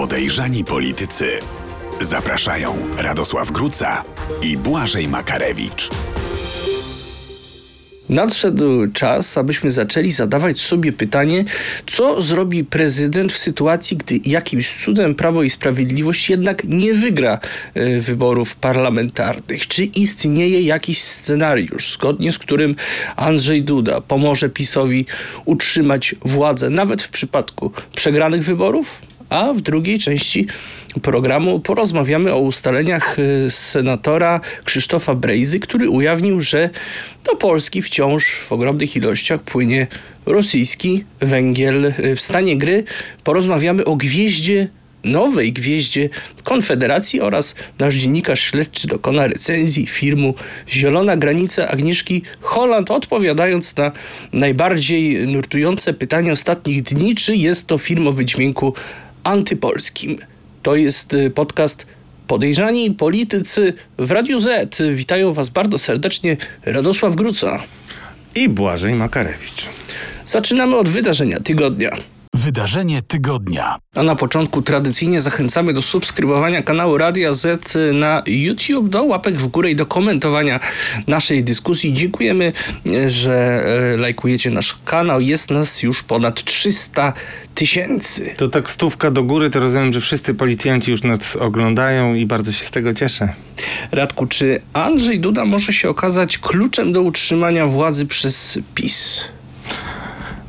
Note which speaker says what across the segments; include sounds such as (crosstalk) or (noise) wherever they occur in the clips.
Speaker 1: Podejrzani politycy. Zapraszają Radosław Gruca i Błażej Makarewicz.
Speaker 2: Nadszedł czas, abyśmy zaczęli zadawać sobie pytanie, co zrobi prezydent w sytuacji, gdy jakimś cudem Prawo i Sprawiedliwość jednak nie wygra e, wyborów parlamentarnych. Czy istnieje jakiś scenariusz, zgodnie z którym Andrzej Duda pomoże PiSowi utrzymać władzę, nawet w przypadku przegranych wyborów? A w drugiej części programu porozmawiamy o ustaleniach y, senatora Krzysztofa Brejzy, który ujawnił, że do Polski wciąż w ogromnych ilościach płynie rosyjski węgiel. Y, w stanie gry porozmawiamy o gwieździe nowej gwieździe Konfederacji oraz nasz dziennikarz śledczy dokona recenzji filmu Zielona Granica Agnieszki Holland, odpowiadając na najbardziej nurtujące pytanie ostatnich dni, czy jest to film o wydźwięku antypolskim. To jest y, podcast Podejrzani Politycy w Radiu Z. Witają Was bardzo serdecznie Radosław Gruca
Speaker 3: i Błażej Makarewicz.
Speaker 2: Zaczynamy od wydarzenia tygodnia.
Speaker 1: Wydarzenie tygodnia.
Speaker 2: A na początku tradycyjnie zachęcamy do subskrybowania kanału Radia Z na YouTube, do łapek w górę i do komentowania naszej dyskusji. Dziękujemy, że e, lajkujecie nasz kanał. Jest nas już ponad 300 tysięcy.
Speaker 3: To tak stówka do góry, to rozumiem, że wszyscy policjanci już nas oglądają i bardzo się z tego cieszę.
Speaker 2: Radku, czy Andrzej Duda może się okazać kluczem do utrzymania władzy przez PiS?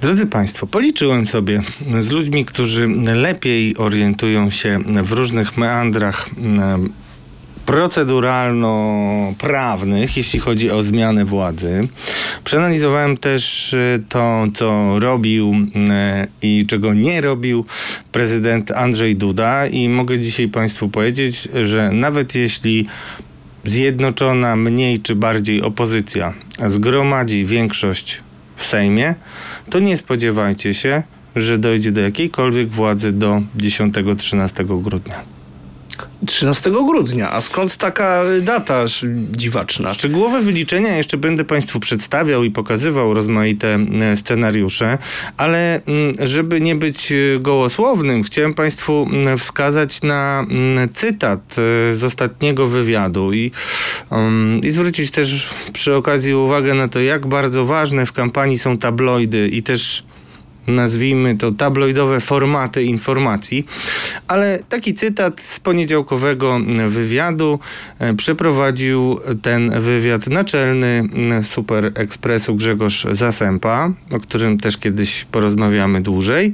Speaker 3: Drodzy Państwo, policzyłem sobie z ludźmi, którzy lepiej orientują się w różnych meandrach proceduralno-prawnych, jeśli chodzi o zmianę władzy. Przeanalizowałem też e, to, co robił e, i czego nie robił prezydent Andrzej Duda i mogę dzisiaj Państwu powiedzieć, że nawet jeśli zjednoczona mniej czy bardziej opozycja zgromadzi większość w Sejmie, to nie spodziewajcie się, że dojdzie do jakiejkolwiek władzy do 10-13 grudnia.
Speaker 2: 13 grudnia. A skąd taka data dziwaczna?
Speaker 3: Szczegółowe wyliczenia jeszcze będę Państwu przedstawiał i pokazywał rozmaite e, scenariusze, ale mm, żeby nie być e, gołosłownym, chciałem Państwu mm, wskazać na mm, cytat e, z ostatniego wywiadu i, um, i zwrócić też przy okazji uwagę na to, jak bardzo ważne w kampanii są tabloidy i też nazwijmy to tabloidowe formaty informacji, ale taki cytat z poniedziałkowego wywiadu e, przeprowadził ten wywiad naczelny Super Expressu Grzegorz Zasępa, o którym też kiedyś porozmawiamy dłużej.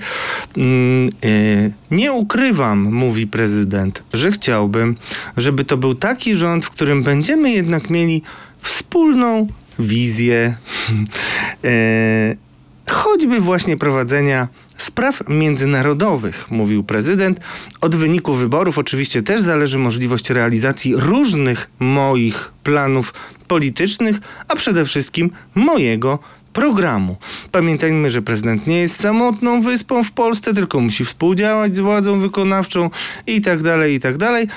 Speaker 3: Mm, e, nie ukrywam, mówi prezydent, że chciałbym, żeby to był taki rząd, w którym będziemy jednak mieli wspólną wizję. (laughs) Choćby właśnie prowadzenia spraw międzynarodowych, mówił prezydent. Od wyniku wyborów oczywiście też zależy możliwość realizacji różnych moich planów politycznych, a przede wszystkim mojego programu. Pamiętajmy, że prezydent nie jest samotną wyspą w Polsce, tylko musi współdziałać z władzą wykonawczą i tak dalej, i tak dalej.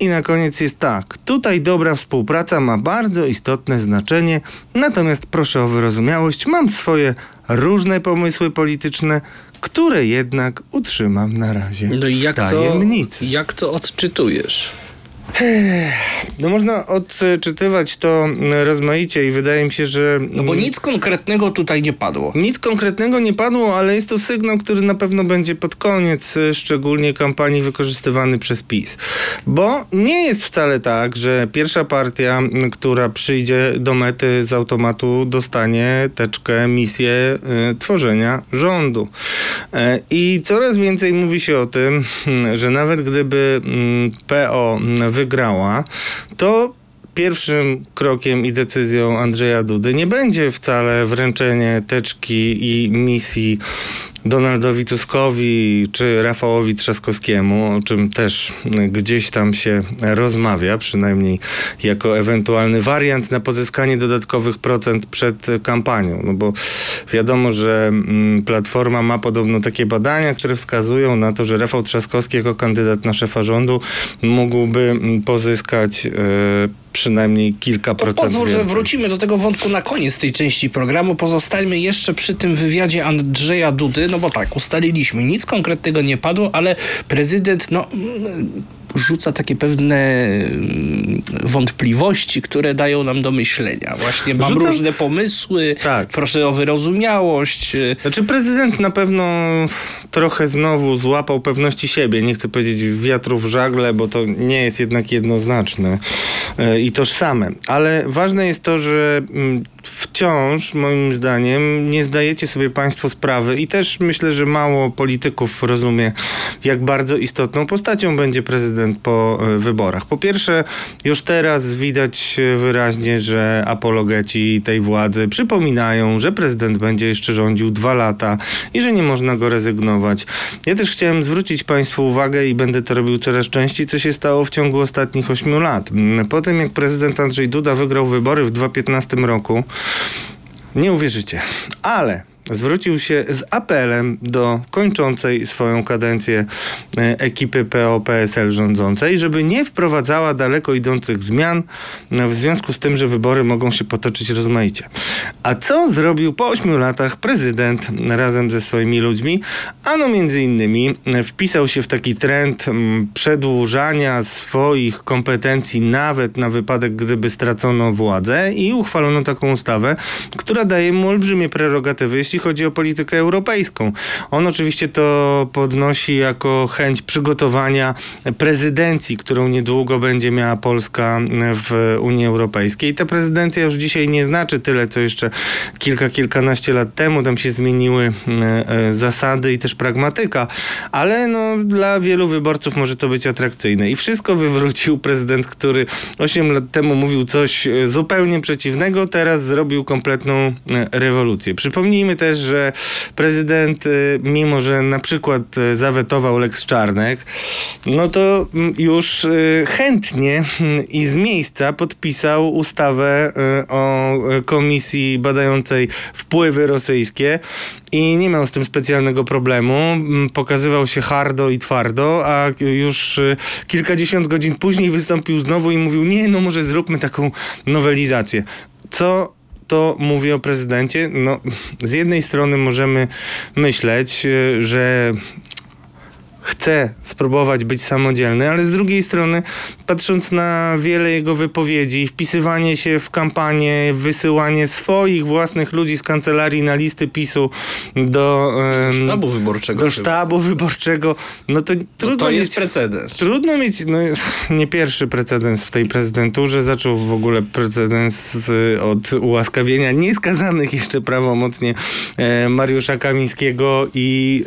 Speaker 3: I na koniec jest tak. Tutaj dobra współpraca ma bardzo istotne znaczenie, natomiast proszę o wyrozumiałość, mam swoje różne pomysły polityczne, które jednak utrzymam na razie no i jak tajemnicy.
Speaker 2: To, jak to odczytujesz?
Speaker 3: No można odczytywać to rozmaicie i wydaje mi się, że...
Speaker 2: No bo nic konkretnego tutaj nie padło.
Speaker 3: Nic konkretnego nie padło, ale jest to sygnał, który na pewno będzie pod koniec szczególnie kampanii wykorzystywany przez PiS. Bo nie jest wcale tak, że pierwsza partia, która przyjdzie do mety z automatu dostanie teczkę, misję y, tworzenia rządu. Y, I coraz więcej mówi się o tym, że nawet gdyby y, PO wygrała, to pierwszym krokiem i decyzją Andrzeja Dudy nie będzie wcale wręczenie teczki i misji Donaldowi Tuskowi czy Rafałowi Trzaskowskiemu, o czym też gdzieś tam się rozmawia, przynajmniej jako ewentualny wariant na pozyskanie dodatkowych procent przed kampanią. No bo wiadomo, że mm, Platforma ma podobno takie badania, które wskazują na to, że Rafał Trzaskowski jako kandydat na szefa rządu mógłby mm, pozyskać przynajmniej kilka
Speaker 2: To
Speaker 3: procent
Speaker 2: pozwól, że
Speaker 3: więcej.
Speaker 2: wrócimy do tego wątku na koniec tej części programu. Pozostańmy jeszcze przy tym wywiadzie Andrzeja Dudy, no bo tak, ustaliliśmy, nic konkretnego nie padło, ale prezydent, no rzuca takie pewne mm, wątpliwości, które dają nam do myślenia. Właśnie mam różne pomysły,
Speaker 3: Tak.
Speaker 2: proszę o wyrozumiałość.
Speaker 3: Znaczy prezydent na pewno trochę znowu złapał pewności siebie. Nie chcę powiedzieć wiatru w żagle, bo to nie jest jednak jednoznaczne e, i tożsame. Ale ważne jest to, że mm, wciąż, moim zdaniem, nie zdajecie sobie państwo sprawy i też myślę, że mało polityków rozumie, jak bardzo istotną postacią będzie prezydent po e, wyborach. Po pierwsze, już teraz widać e, wyraźnie, że apologeci tej władzy przypominają, że prezydent będzie jeszcze rządził dwa lata i że nie można go rezygnować. Ja też chciałem zwrócić Państwu uwagę i będę to robił coraz częściej, co się stało w ciągu ostatnich ośmiu lat. Po tym, jak prezydent Andrzej Duda wygrał wybory w 2015 roku, nie uwierzycie, ale zwrócił się z apelem do kończącej swoją kadencję e, ekipy PO-PSL rządzącej, żeby nie wprowadzała daleko idących zmian e, w związku z tym, że wybory mogą się potoczyć rozmaicie. A co zrobił po ośmiu latach prezydent razem ze swoimi ludźmi? Ano między innymi e, wpisał się w taki trend przedłużania swoich kompetencji nawet na wypadek, gdyby stracono władzę i uchwalono taką ustawę, która daje mu olbrzymie prerogatywy, jeśli chodzi o politykę europejską. On oczywiście to podnosi jako chęć przygotowania prezydencji, którą niedługo będzie miała Polska w Unii Europejskiej. Ta prezydencja już dzisiaj nie znaczy tyle, co jeszcze kilka, kilkanaście lat temu. Tam się zmieniły e, e, zasady i też pragmatyka, ale no, dla wielu wyborców może to być atrakcyjne. I wszystko wywrócił prezydent, który 8 lat temu mówił coś e, zupełnie przeciwnego, teraz zrobił kompletną rewolucję. Przypomnijmy też, że prezydent, e, mimo że na przykład e, zawetował Lex Czarnek, no to mm, już e, chętnie mm, i z miejsca podpisał ustawę o komisji badającej wpływy rosyjskie i nie miał z tym specjalnego problemu. Mm, Pokazywał się hardo i twardo, a już kilkadziesiąt godzin później wystąpił znowu i mówił: Nie, no może zróbmy taką nowelizację. Co to mówi o prezydencie? No, z jednej strony możemy myśleć, e, że chce spróbować być samodzielny, ale z drugiej strony, patrząc na wiele jego wypowiedzi, wpisywanie się w kampanię, wysyłanie swoich własnych ludzi z kancelarii na listy PiSu do, em,
Speaker 2: Sztabu wyborczego.
Speaker 3: do sztabu wyborczego, no to
Speaker 2: No
Speaker 3: trudno
Speaker 2: to jest
Speaker 3: mieć...
Speaker 2: precedens.
Speaker 3: Trudno mieć, no jest (laughs) nie pierwszy precedens w tej prezydenturze. Zaczął w ogóle precedens od ułaskawienia nieskazanych jeszcze prawomocnie e, Mariusza Kamińskiego i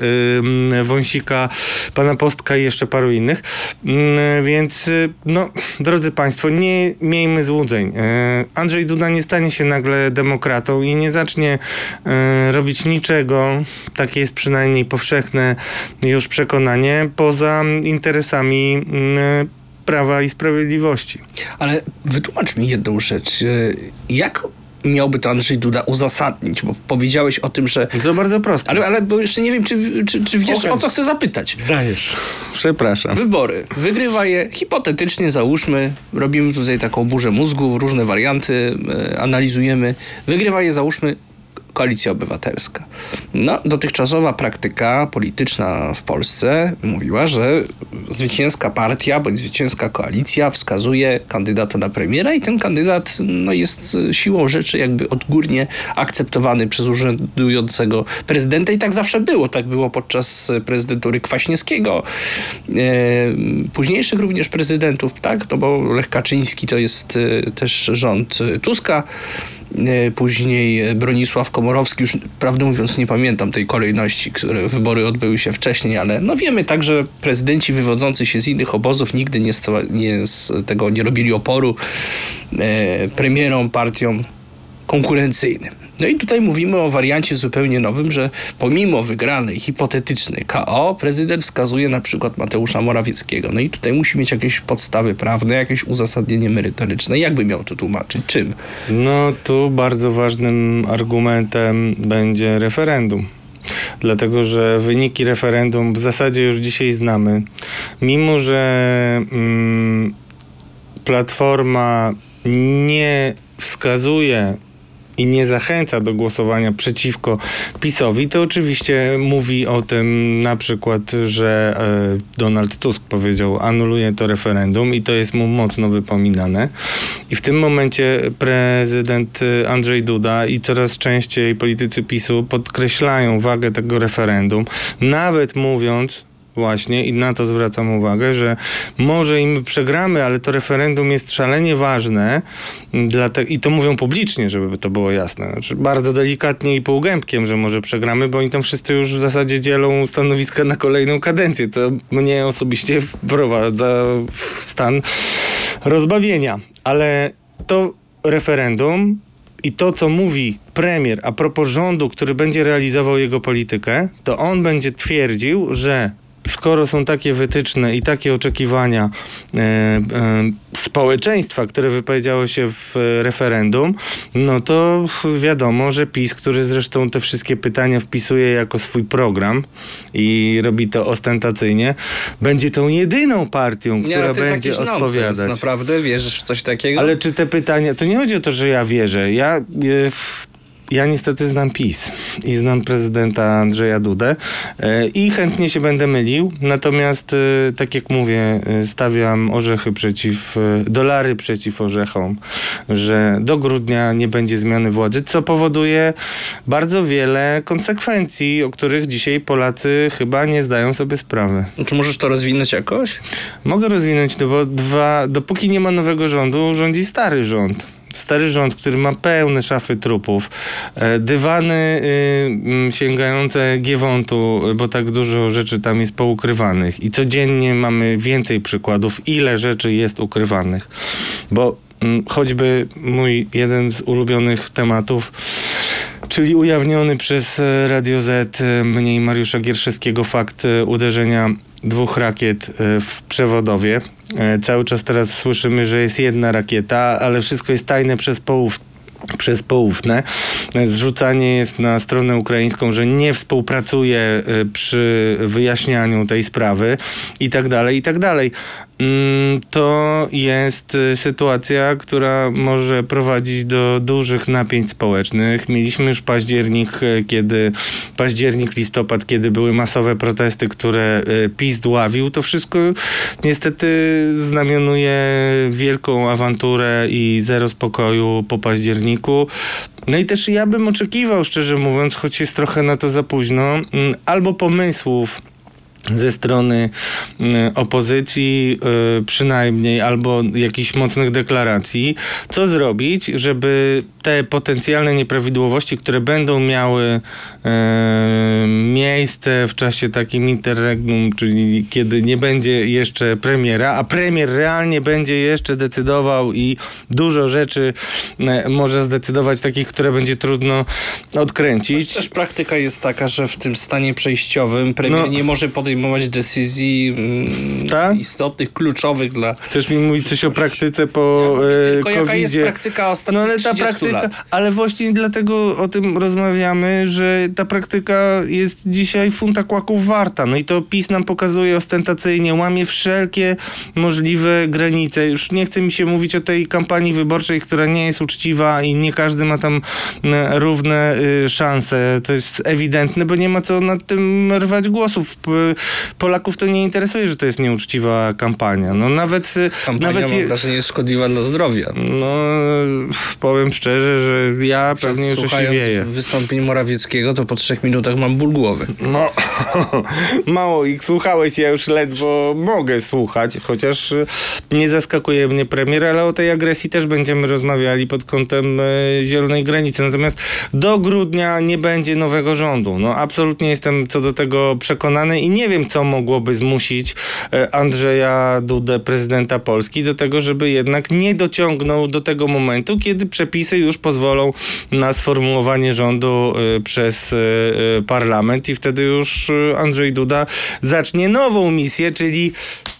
Speaker 3: Wąsika, pana Postka i jeszcze paru innych. Mm, więc, y, no, drodzy Państwo, nie miejmy złudzeń. E, Andrzej Duda nie stanie się nagle demokratą i nie zacznie e, robić niczego, takie jest przynajmniej powszechne już przekonanie, poza interesami mm, Prawa i Sprawiedliwości.
Speaker 2: Ale wytłumacz mi jedną rzecz. Y, Jak miałby to Andrzej Duda uzasadnić? Bo powiedziałeś o tym, że...
Speaker 3: To bardzo proste.
Speaker 2: Ale, ale bo jeszcze nie wiem, czy, czy, czy wiesz, o co chcę zapytać.
Speaker 3: Dajesz. Przepraszam.
Speaker 2: Wybory. Wygrywa je hipotetycznie, załóżmy, robimy tutaj taką burzę mózgu, różne warianty e, analizujemy. Wygrywa je, załóżmy, Koalicja Obywatelska. No, dotychczasowa praktyka polityczna w Polsce mówiła, że zwycięska partia bądź zwycięska koalicja wskazuje kandydata na premiera i ten kandydat no, jest siłą rzeczy jakby odgórnie akceptowany przez urzędującego prezydenta i tak zawsze było. Tak było podczas prezydentury Kwaśniewskiego, e, późniejszych również prezydentów, tak? No bo Lech Kaczyński to jest e, też rząd Tuska. E, Później Bronisław Komorowski, już prawdę mówiąc nie pamiętam tej kolejności, które wybory odbyły się wcześniej, ale no wiemy tak, że prezydenci wywodzący się z innych obozów nigdy nie, nie z tego nie robili oporu e, premierom, partiom konkurencyjnym. No i tutaj mówimy o wariancie zupełnie nowym, że pomimo wygranej hipotetycznej KO, prezydent wskazuje na przykład Mateusza Morawieckiego. No i tutaj musi mieć jakieś podstawy prawne, jakieś uzasadnienie merytoryczne. Jakby miał to tłumaczyć? Czym?
Speaker 3: No tu bardzo ważnym argumentem będzie referendum. Dlatego, że wyniki referendum w zasadzie już dzisiaj znamy. Mimo, że mm, Platforma nie wskazuje i nie zachęca do głosowania przeciwko PiSowi, to oczywiście mówi o tym na przykład, że e, Donald Tusk powiedział, anuluje to referendum i to jest mu mocno wypominane. I w tym momencie prezydent e, Andrzej Duda i coraz częściej politycy PiSu podkreślają wagę tego referendum, nawet mówiąc, właśnie i na to zwracam uwagę, że może im przegramy, ale to referendum jest szalenie ważne dla te, i to mówią publicznie, żeby to było jasne. Znaczy, bardzo delikatnie i półgębkiem, że może przegramy, bo oni tam wszyscy już w zasadzie dzielą stanowiska na kolejną kadencję. To mnie osobiście wprowadza w stan rozbawienia. Ale to referendum i to, co mówi premier a propos rządu, który będzie realizował jego politykę, to on będzie twierdził, że skoro są takie wytyczne i takie oczekiwania e, e, społeczeństwa, które wypowiedziało się w referendum, no to wiadomo, że PiS, który zresztą te wszystkie pytania wpisuje jako swój program i robi to ostentacyjnie, będzie tą jedyną partią,
Speaker 2: Nie,
Speaker 3: która
Speaker 2: jest
Speaker 3: będzie
Speaker 2: jakiś
Speaker 3: odpowiadać.
Speaker 2: Nonsens, naprawdę wierzysz w coś takiego?
Speaker 3: Ale czy te pytania, to nie chodzi o to, że ja wierzę. Ja, e, w- ja niestety znam PiS i znam prezydenta Andrzeja Dudę e, i chętnie się będę mylił. Natomiast, e, tak jak mówię, e, stawiam orzechy przeciw, dolary przeciw orzechom, że do grudnia nie będzie zmiany władzy, co powoduje bardzo wiele konsekwencji, o których dzisiaj Polacy chyba nie zdają sobie sprawy.
Speaker 2: Czy możesz to rozwinąć jakoś?
Speaker 3: Mogę rozwinąć to, bo dwa, dopóki nie ma nowego rządu, rządzi stary rząd. Stary rząd, który ma pełne szafy trupów, e, dywany y, sięgające giewontu, bo tak dużo rzeczy tam jest poukrywanych. I codziennie mamy więcej przykładów, ile rzeczy jest ukrywanych. Bo choćby mój jeden z ulubionych tematów, czyli ujawniony przez e, Radio Z, e, mnie i Mariusza Gierszewskiego fakt uderzenia dwóch rakiet e, w przewodowie. E, Cały czas teraz słyszymy, że jest jedna rakieta, ale wszystko jest tajne przez połów przez poufne. E, Zrzucanie jest na stronę ukraińską, że nie współpracuje przy wyjaśnianiu tej sprawy i tak dalej, i tak dalej. Mm, To jest e, sytuacja, która może prowadzić do dużych napięć społecznych. Mieliśmy już październik, e, kiedy październik, listopad, kiedy były masowe protesty, które e, PiS dławił. To wszystko niestety znamionuje wielką awanturę i zero spokoju po październiku. No i też ja bym oczekiwał, szczerze mówiąc, choć jest trochę na to za późno, mm, albo pomysłów ze strony y, opozycji y, przynajmniej albo jakichś mocnych deklaracji, co zrobić, żeby te potencjalne nieprawidłowości, które będą miały y, miejsce w czasie takim interregnum, czyli kiedy nie będzie jeszcze premiera, a premier realnie będzie jeszcze decydował i dużo rzeczy może zdecydować takich, które będzie trudno odkręcić.
Speaker 2: Też praktyka jest taka, że w tym stanie przejściowym premier
Speaker 3: No.
Speaker 2: nie może podejmować decyzji mm,
Speaker 3: Tak?
Speaker 2: istotnych, kluczowych dla...
Speaker 3: Chcesz mi mówić coś o praktyce po e,
Speaker 2: Tylko jaka jest praktyka ostatnich
Speaker 3: No ale ta
Speaker 2: 30
Speaker 3: praktyka,
Speaker 2: lat?
Speaker 3: ale właśnie dlatego o tym rozmawiamy, że ta praktyka jest dzisiaj funta kłaków warta. No i to PiS nam pokazuje ostentacyjnie, łamie wszelkie możliwe granice. Już nie chce mi się mówić o tej kampanii wyborczej, która nie jest uczciwa i nie każdy ma tam e, równe y, szanse. To jest ewidentne, bo nie ma co nad tym rwać głosów. Polaków to nie interesuje, że to jest nieuczciwa kampania. No nawet, y,
Speaker 2: Kampania,
Speaker 3: nawet
Speaker 2: mam
Speaker 3: je-
Speaker 2: wrażenie, jest szkodliwa dla zdrowia.
Speaker 3: no, powiem szczerze, że ja pewnie już
Speaker 2: Słuchając
Speaker 3: osiwieję.
Speaker 2: wystąpień Morawieckiego, to po trzech minutach mam ból głowy.
Speaker 3: No, (laughs) mało ich słuchałeś, ja już ledwo mogę słuchać, chociaż y, nie zaskakuje mnie premier, ale o tej agresji też będziemy rozmawiali pod kątem e, zielonej granicy. Natomiast do grudnia nie będzie nowego rządu. No, absolutnie jestem co do tego przekonany i nie wiem, co mogłoby zmusić e, Andrzeja Dudę, prezydenta Polski, do tego, żeby jednak nie dociągnął do tego momentu, kiedy przepisy już pozwolą na sformułowanie rządu e, przez e, parlament i wtedy już Andrzej Duda zacznie nową misję, czyli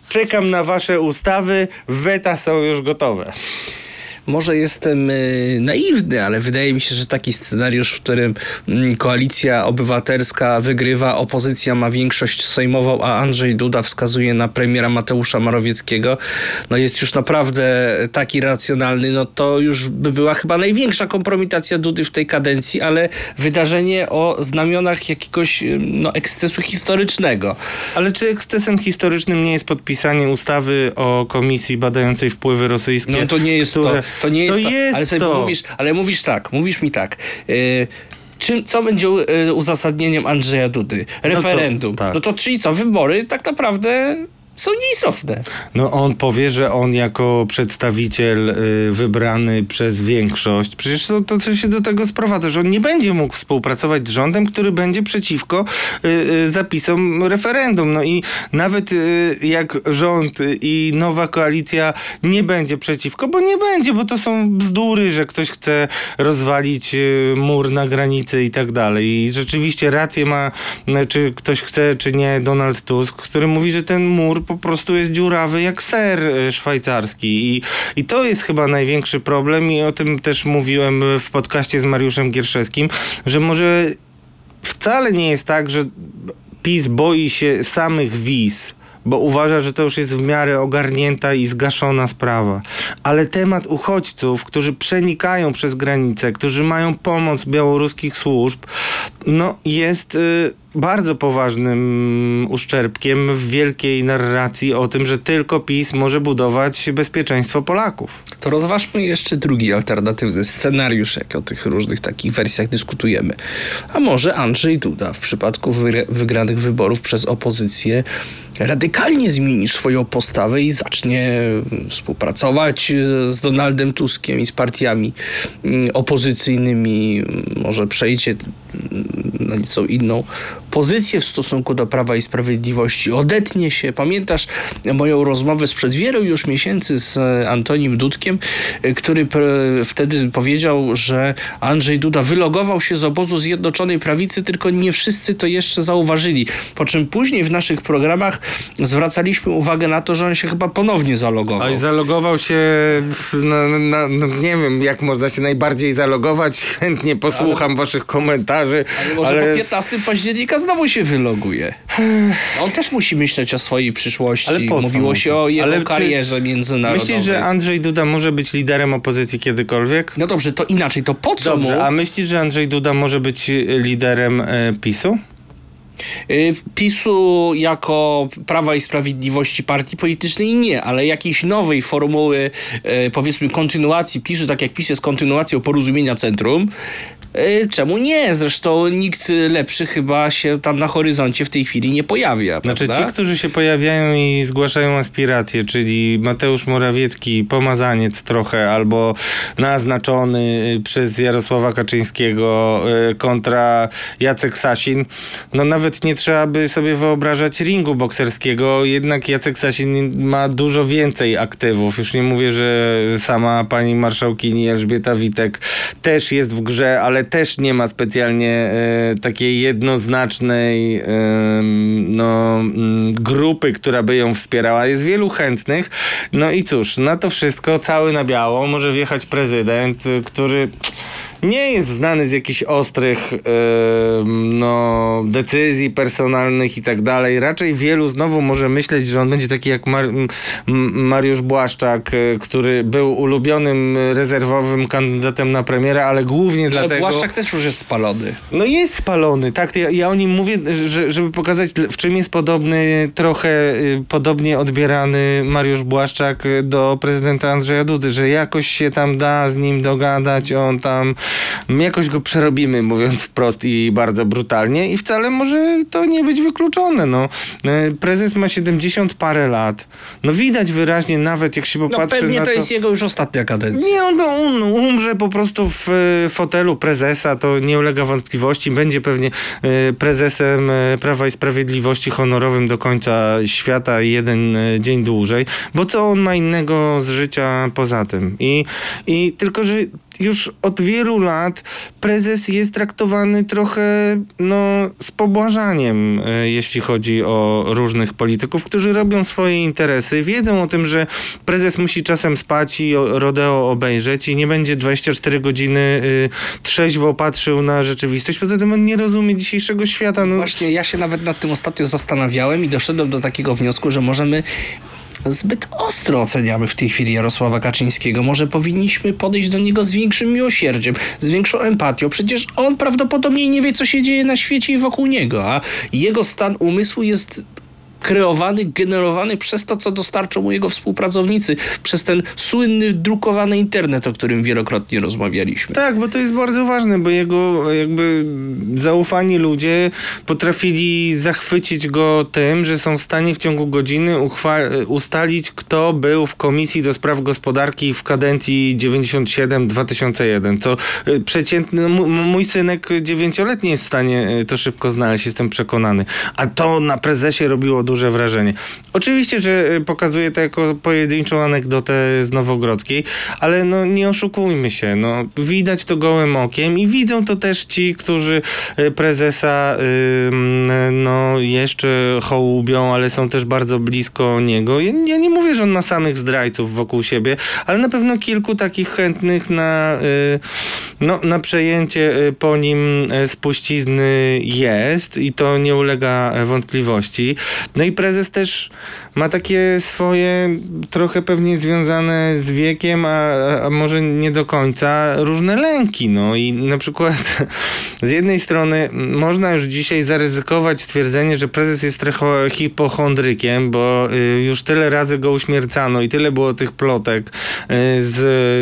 Speaker 3: czekam na wasze ustawy, weta są już gotowe.
Speaker 2: Może jestem y, naiwny, ale wydaje mi się, że taki scenariusz, w którym mm, koalicja obywatelska wygrywa, opozycja ma większość sejmową, a Andrzej Duda wskazuje na premiera Mateusza Morawieckiego, no jest już naprawdę taki racjonalny, no to już by była chyba największa kompromitacja Dudy w tej kadencji, ale wydarzenie o znamionach jakiegoś y, no, ekscesu historycznego.
Speaker 3: Ale czy ekscesem historycznym nie jest podpisanie ustawy o komisji badającej wpływy rosyjskie?
Speaker 2: No to nie jest
Speaker 3: które...
Speaker 2: to. To nie jest to.
Speaker 3: jest
Speaker 2: ale sobie
Speaker 3: to.
Speaker 2: mówisz, ale mówisz tak, mówisz mi tak. Yy, czym, co będzie y, uzasadnieniem Andrzeja Dudy? Referendum. No to,
Speaker 3: tak.
Speaker 2: czyli co, wybory tak naprawdę są nieistotne.
Speaker 3: No on powie, że on jako przedstawiciel y, wybrany przez większość, przecież to, to co się do tego sprowadza, że on nie będzie mógł współpracować z rządem, który będzie przeciwko y, y, zapisom referendum. No i nawet jak rząd i nowa koalicja nie będzie przeciwko, bo nie będzie, bo to są bzdury, że ktoś chce rozwalić mur na granicy i tak dalej. I rzeczywiście rację ma, czy ktoś chce, czy nie, Donald Tusk, który mówi, że ten mur po prostu jest dziurawy jak ser y, szwajcarski. I, I to jest chyba największy problem i o tym też mówiłem w podcaście z Mariuszem Gierszewskim, że może wcale nie jest tak, że PiS boi się samych wiz, bo uważa, że to już jest w miarę ogarnięta i zgaszona sprawa. Ale temat uchodźców, którzy przenikają przez granicę, którzy mają pomoc białoruskich służb, no jest y, bardzo poważnym uszczerbkiem w wielkiej narracji o tym, że tylko PiS może budować bezpieczeństwo Polaków.
Speaker 2: To rozważmy jeszcze drugi alternatywny scenariusz, jak o tych różnych takich wersjach dyskutujemy. A może Andrzej Duda w przypadku wy- wygranych wyborów przez opozycję radykalnie zmieni swoją postawę i zacznie współpracować e, z Donaldem Tuskiem i z partiami mm, opozycyjnymi. Może przejdzie na nieco inną pozycję w stosunku do Prawa i Sprawiedliwości. Odetnie się. Pamiętasz moją rozmowę sprzed wielu już miesięcy z Antonim Dudkiem, który wtedy powiedział, że Andrzej Duda wylogował się z obozu Zjednoczonej Prawicy, tylko nie wszyscy to jeszcze zauważyli. Po czym później w naszych programach zwracaliśmy uwagę na to, że on się chyba ponownie zalogował.
Speaker 3: A i zalogował się, w- na, na, na, nie wiem jak można się najbardziej zalogować, chętnie posłucham waszych komentarzy,
Speaker 2: Ale może
Speaker 3: ale
Speaker 2: po 15 października znowu się wyloguje. On też musi myśleć o swojej przyszłości.
Speaker 3: Ale po
Speaker 2: Mówiło się o jego
Speaker 3: Ale
Speaker 2: karierze międzynarodowej.
Speaker 3: myślisz, że Andrzej Duda może być liderem opozycji kiedykolwiek?
Speaker 2: No dobrze, to inaczej. To po co
Speaker 3: Dobrze,
Speaker 2: mu
Speaker 3: a myślisz, że Andrzej Duda może być y, liderem e, PiSu?
Speaker 2: y, PiSu jako Prawa i Sprawiedliwości partii politycznej? Nie, ale jakiejś nowej formuły, y, powiedzmy, kontynuacji PiSu, tak jak PiS jest kontynuacją porozumienia centrum. Y, Czemu nie? Zresztą nikt lepszy chyba się tam na horyzoncie w tej chwili nie pojawia.
Speaker 3: Znaczy
Speaker 2: prawda?
Speaker 3: ci, którzy się pojawiają i zgłaszają aspiracje, czyli Mateusz Morawiecki, pomazaniec trochę, albo naznaczony y, przez Jarosława Kaczyńskiego y, kontra Jacek Sasin, no nawet nie trzeba by sobie wyobrażać ringu bokserskiego, jednak Jacek Sasin ma dużo więcej aktywów. Już nie mówię, że sama pani marszałkini Elżbieta Witek też jest w grze, ale też nie ma specjalnie e, takiej jednoznacznej no, mm, grupy, która by ją wspierała. Jest wielu chętnych. No i cóż, na to wszystko cały na biało może wjechać prezydent, y, który nie jest znany z jakichś ostrych em, no, decyzji personalnych i tak dalej. Raczej wielu znowu może myśleć, że on będzie taki jak Mar- Mariusz Błaszczak, y, który był ulubionym rezerwowym kandydatem na premiera, ale głównie
Speaker 2: Ale
Speaker 3: dlatego...
Speaker 2: Błaszczak też już jest spalony.
Speaker 3: No jest spalony, tak. Ja, ja o nim mówię, że, żeby pokazać, w czym jest podobny, trochę y, podobnie odbierany Mariusz Błaszczak do prezydenta Andrzeja Dudy, że jakoś się tam da z nim dogadać, on tam, my jakoś go przerobimy, mówiąc wprost i bardzo brutalnie i wcale może to nie być wykluczone, no. Y, Prezes ma 70 parę lat. No widać wyraźnie, nawet jak się
Speaker 2: No
Speaker 3: popatrzy
Speaker 2: pewnie
Speaker 3: na
Speaker 2: to
Speaker 3: to...
Speaker 2: jest jego już ostatnia kadencja.
Speaker 3: Nie, on um, umrze po prostu w e, fotelu prezesa, to nie ulega wątpliwości. Będzie pewnie e, prezesem e, Prawa i Sprawiedliwości honorowym do końca świata jeden e, dzień dłużej, bo co on ma innego z życia poza tym? I, i tylko, że już od wielu lat prezes jest traktowany trochę no, z pobłażaniem, e, jeśli chodzi o różnych polityków, którzy robią swoje interesy, wiedzą o tym, że prezes musi czasem spać i rodeo obejrzeć i nie będzie 24 godziny y, trzeźwo patrzył na rzeczywistość. Poza tym on nie rozumie dzisiejszego świata. No,
Speaker 2: Właśnie ja się nawet nad tym ostatnio zastanawiałem i doszedłem do takiego wniosku, że możemy zbyt ostro oceniamy w tej chwili Jarosława Kaczyńskiego. Może powinniśmy podejść do niego z większym miłosierdziem, z większą empatią. Przecież on prawdopodobnie nie wie, co się dzieje na świecie i wokół niego, a jego stan umysłu jest kreowany, generowany przez to, co dostarczą mu jego współpracownicy, przez ten słynny drukowany internet, o którym wielokrotnie rozmawialiśmy.
Speaker 3: Tak, bo to jest bardzo ważne, bo jego jakby zaufani ludzie potrafili zachwycić go tym, że są w stanie w ciągu godziny ustalić, kto był w Komisji do Spraw Gospodarki w kadencji 97-2001, co y, przeciętny, mój synek dziewięcioletni jest w stanie y, to szybko znaleźć, jestem przekonany. A to na prezesie robiło duże wrażenie. Oczywiście, że y, pokazuje to jako pojedynczą anegdotę z Nowogrodzkiej, ale no nie oszukujmy się, no widać to gołym okiem i widzą to też ci, którzy y, prezesa no jeszcze hołubią, ale są też bardzo blisko niego. Ja, nie mówię, że on ma samych zdrajców wokół siebie, ale na pewno kilku takich chętnych na, y, no, na przejęcie po nim spuścizny jest i to nie ulega wątpliwości. No i prezes też ma takie swoje, trochę pewnie związane z wiekiem, a, a może nie do końca, różne lęki. No i na przykład (laughs) z jednej strony można już dzisiaj zaryzykować stwierdzenie, że prezes jest trochę hipochondrykiem, bo y, już tyle razy go uśmiercano i tyle było tych plotek y,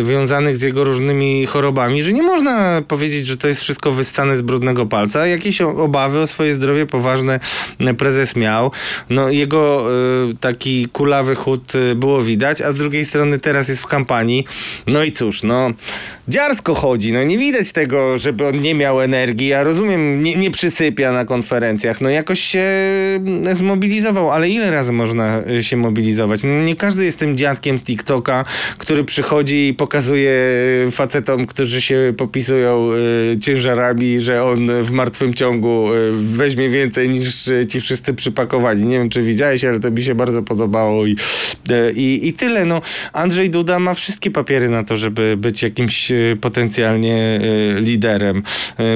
Speaker 3: związanych z jego różnymi chorobami, że nie można powiedzieć, że to jest wszystko wyssane z brudnego palca. Jakieś obawy o swoje zdrowie poważne prezes miał. No jego y, taki kulawy chód y, było widać, a z drugiej strony teraz jest w kampanii. No i cóż, no dziarsko chodzi, no nie widać tego, żeby on nie miał energii. Ja rozumiem, nie, nie przysypia na konferencjach. No jakoś się mm, zmobilizował, ale ile razy można y, się mobilizować? No, nie każdy jest tym dziadkiem z TikToka, który przychodzi i pokazuje y, facetom, którzy się popisują y, ciężarami, że on w martwym ciągu y, weźmie więcej niż ci wszyscy przypakowani. Nie wiem, czy widziałeś, ale to mi się bardzo podobało i, y, i, i tyle. No, Andrzej Duda ma wszystkie papiery na to, żeby być jakimś y, potencjalnie y, liderem.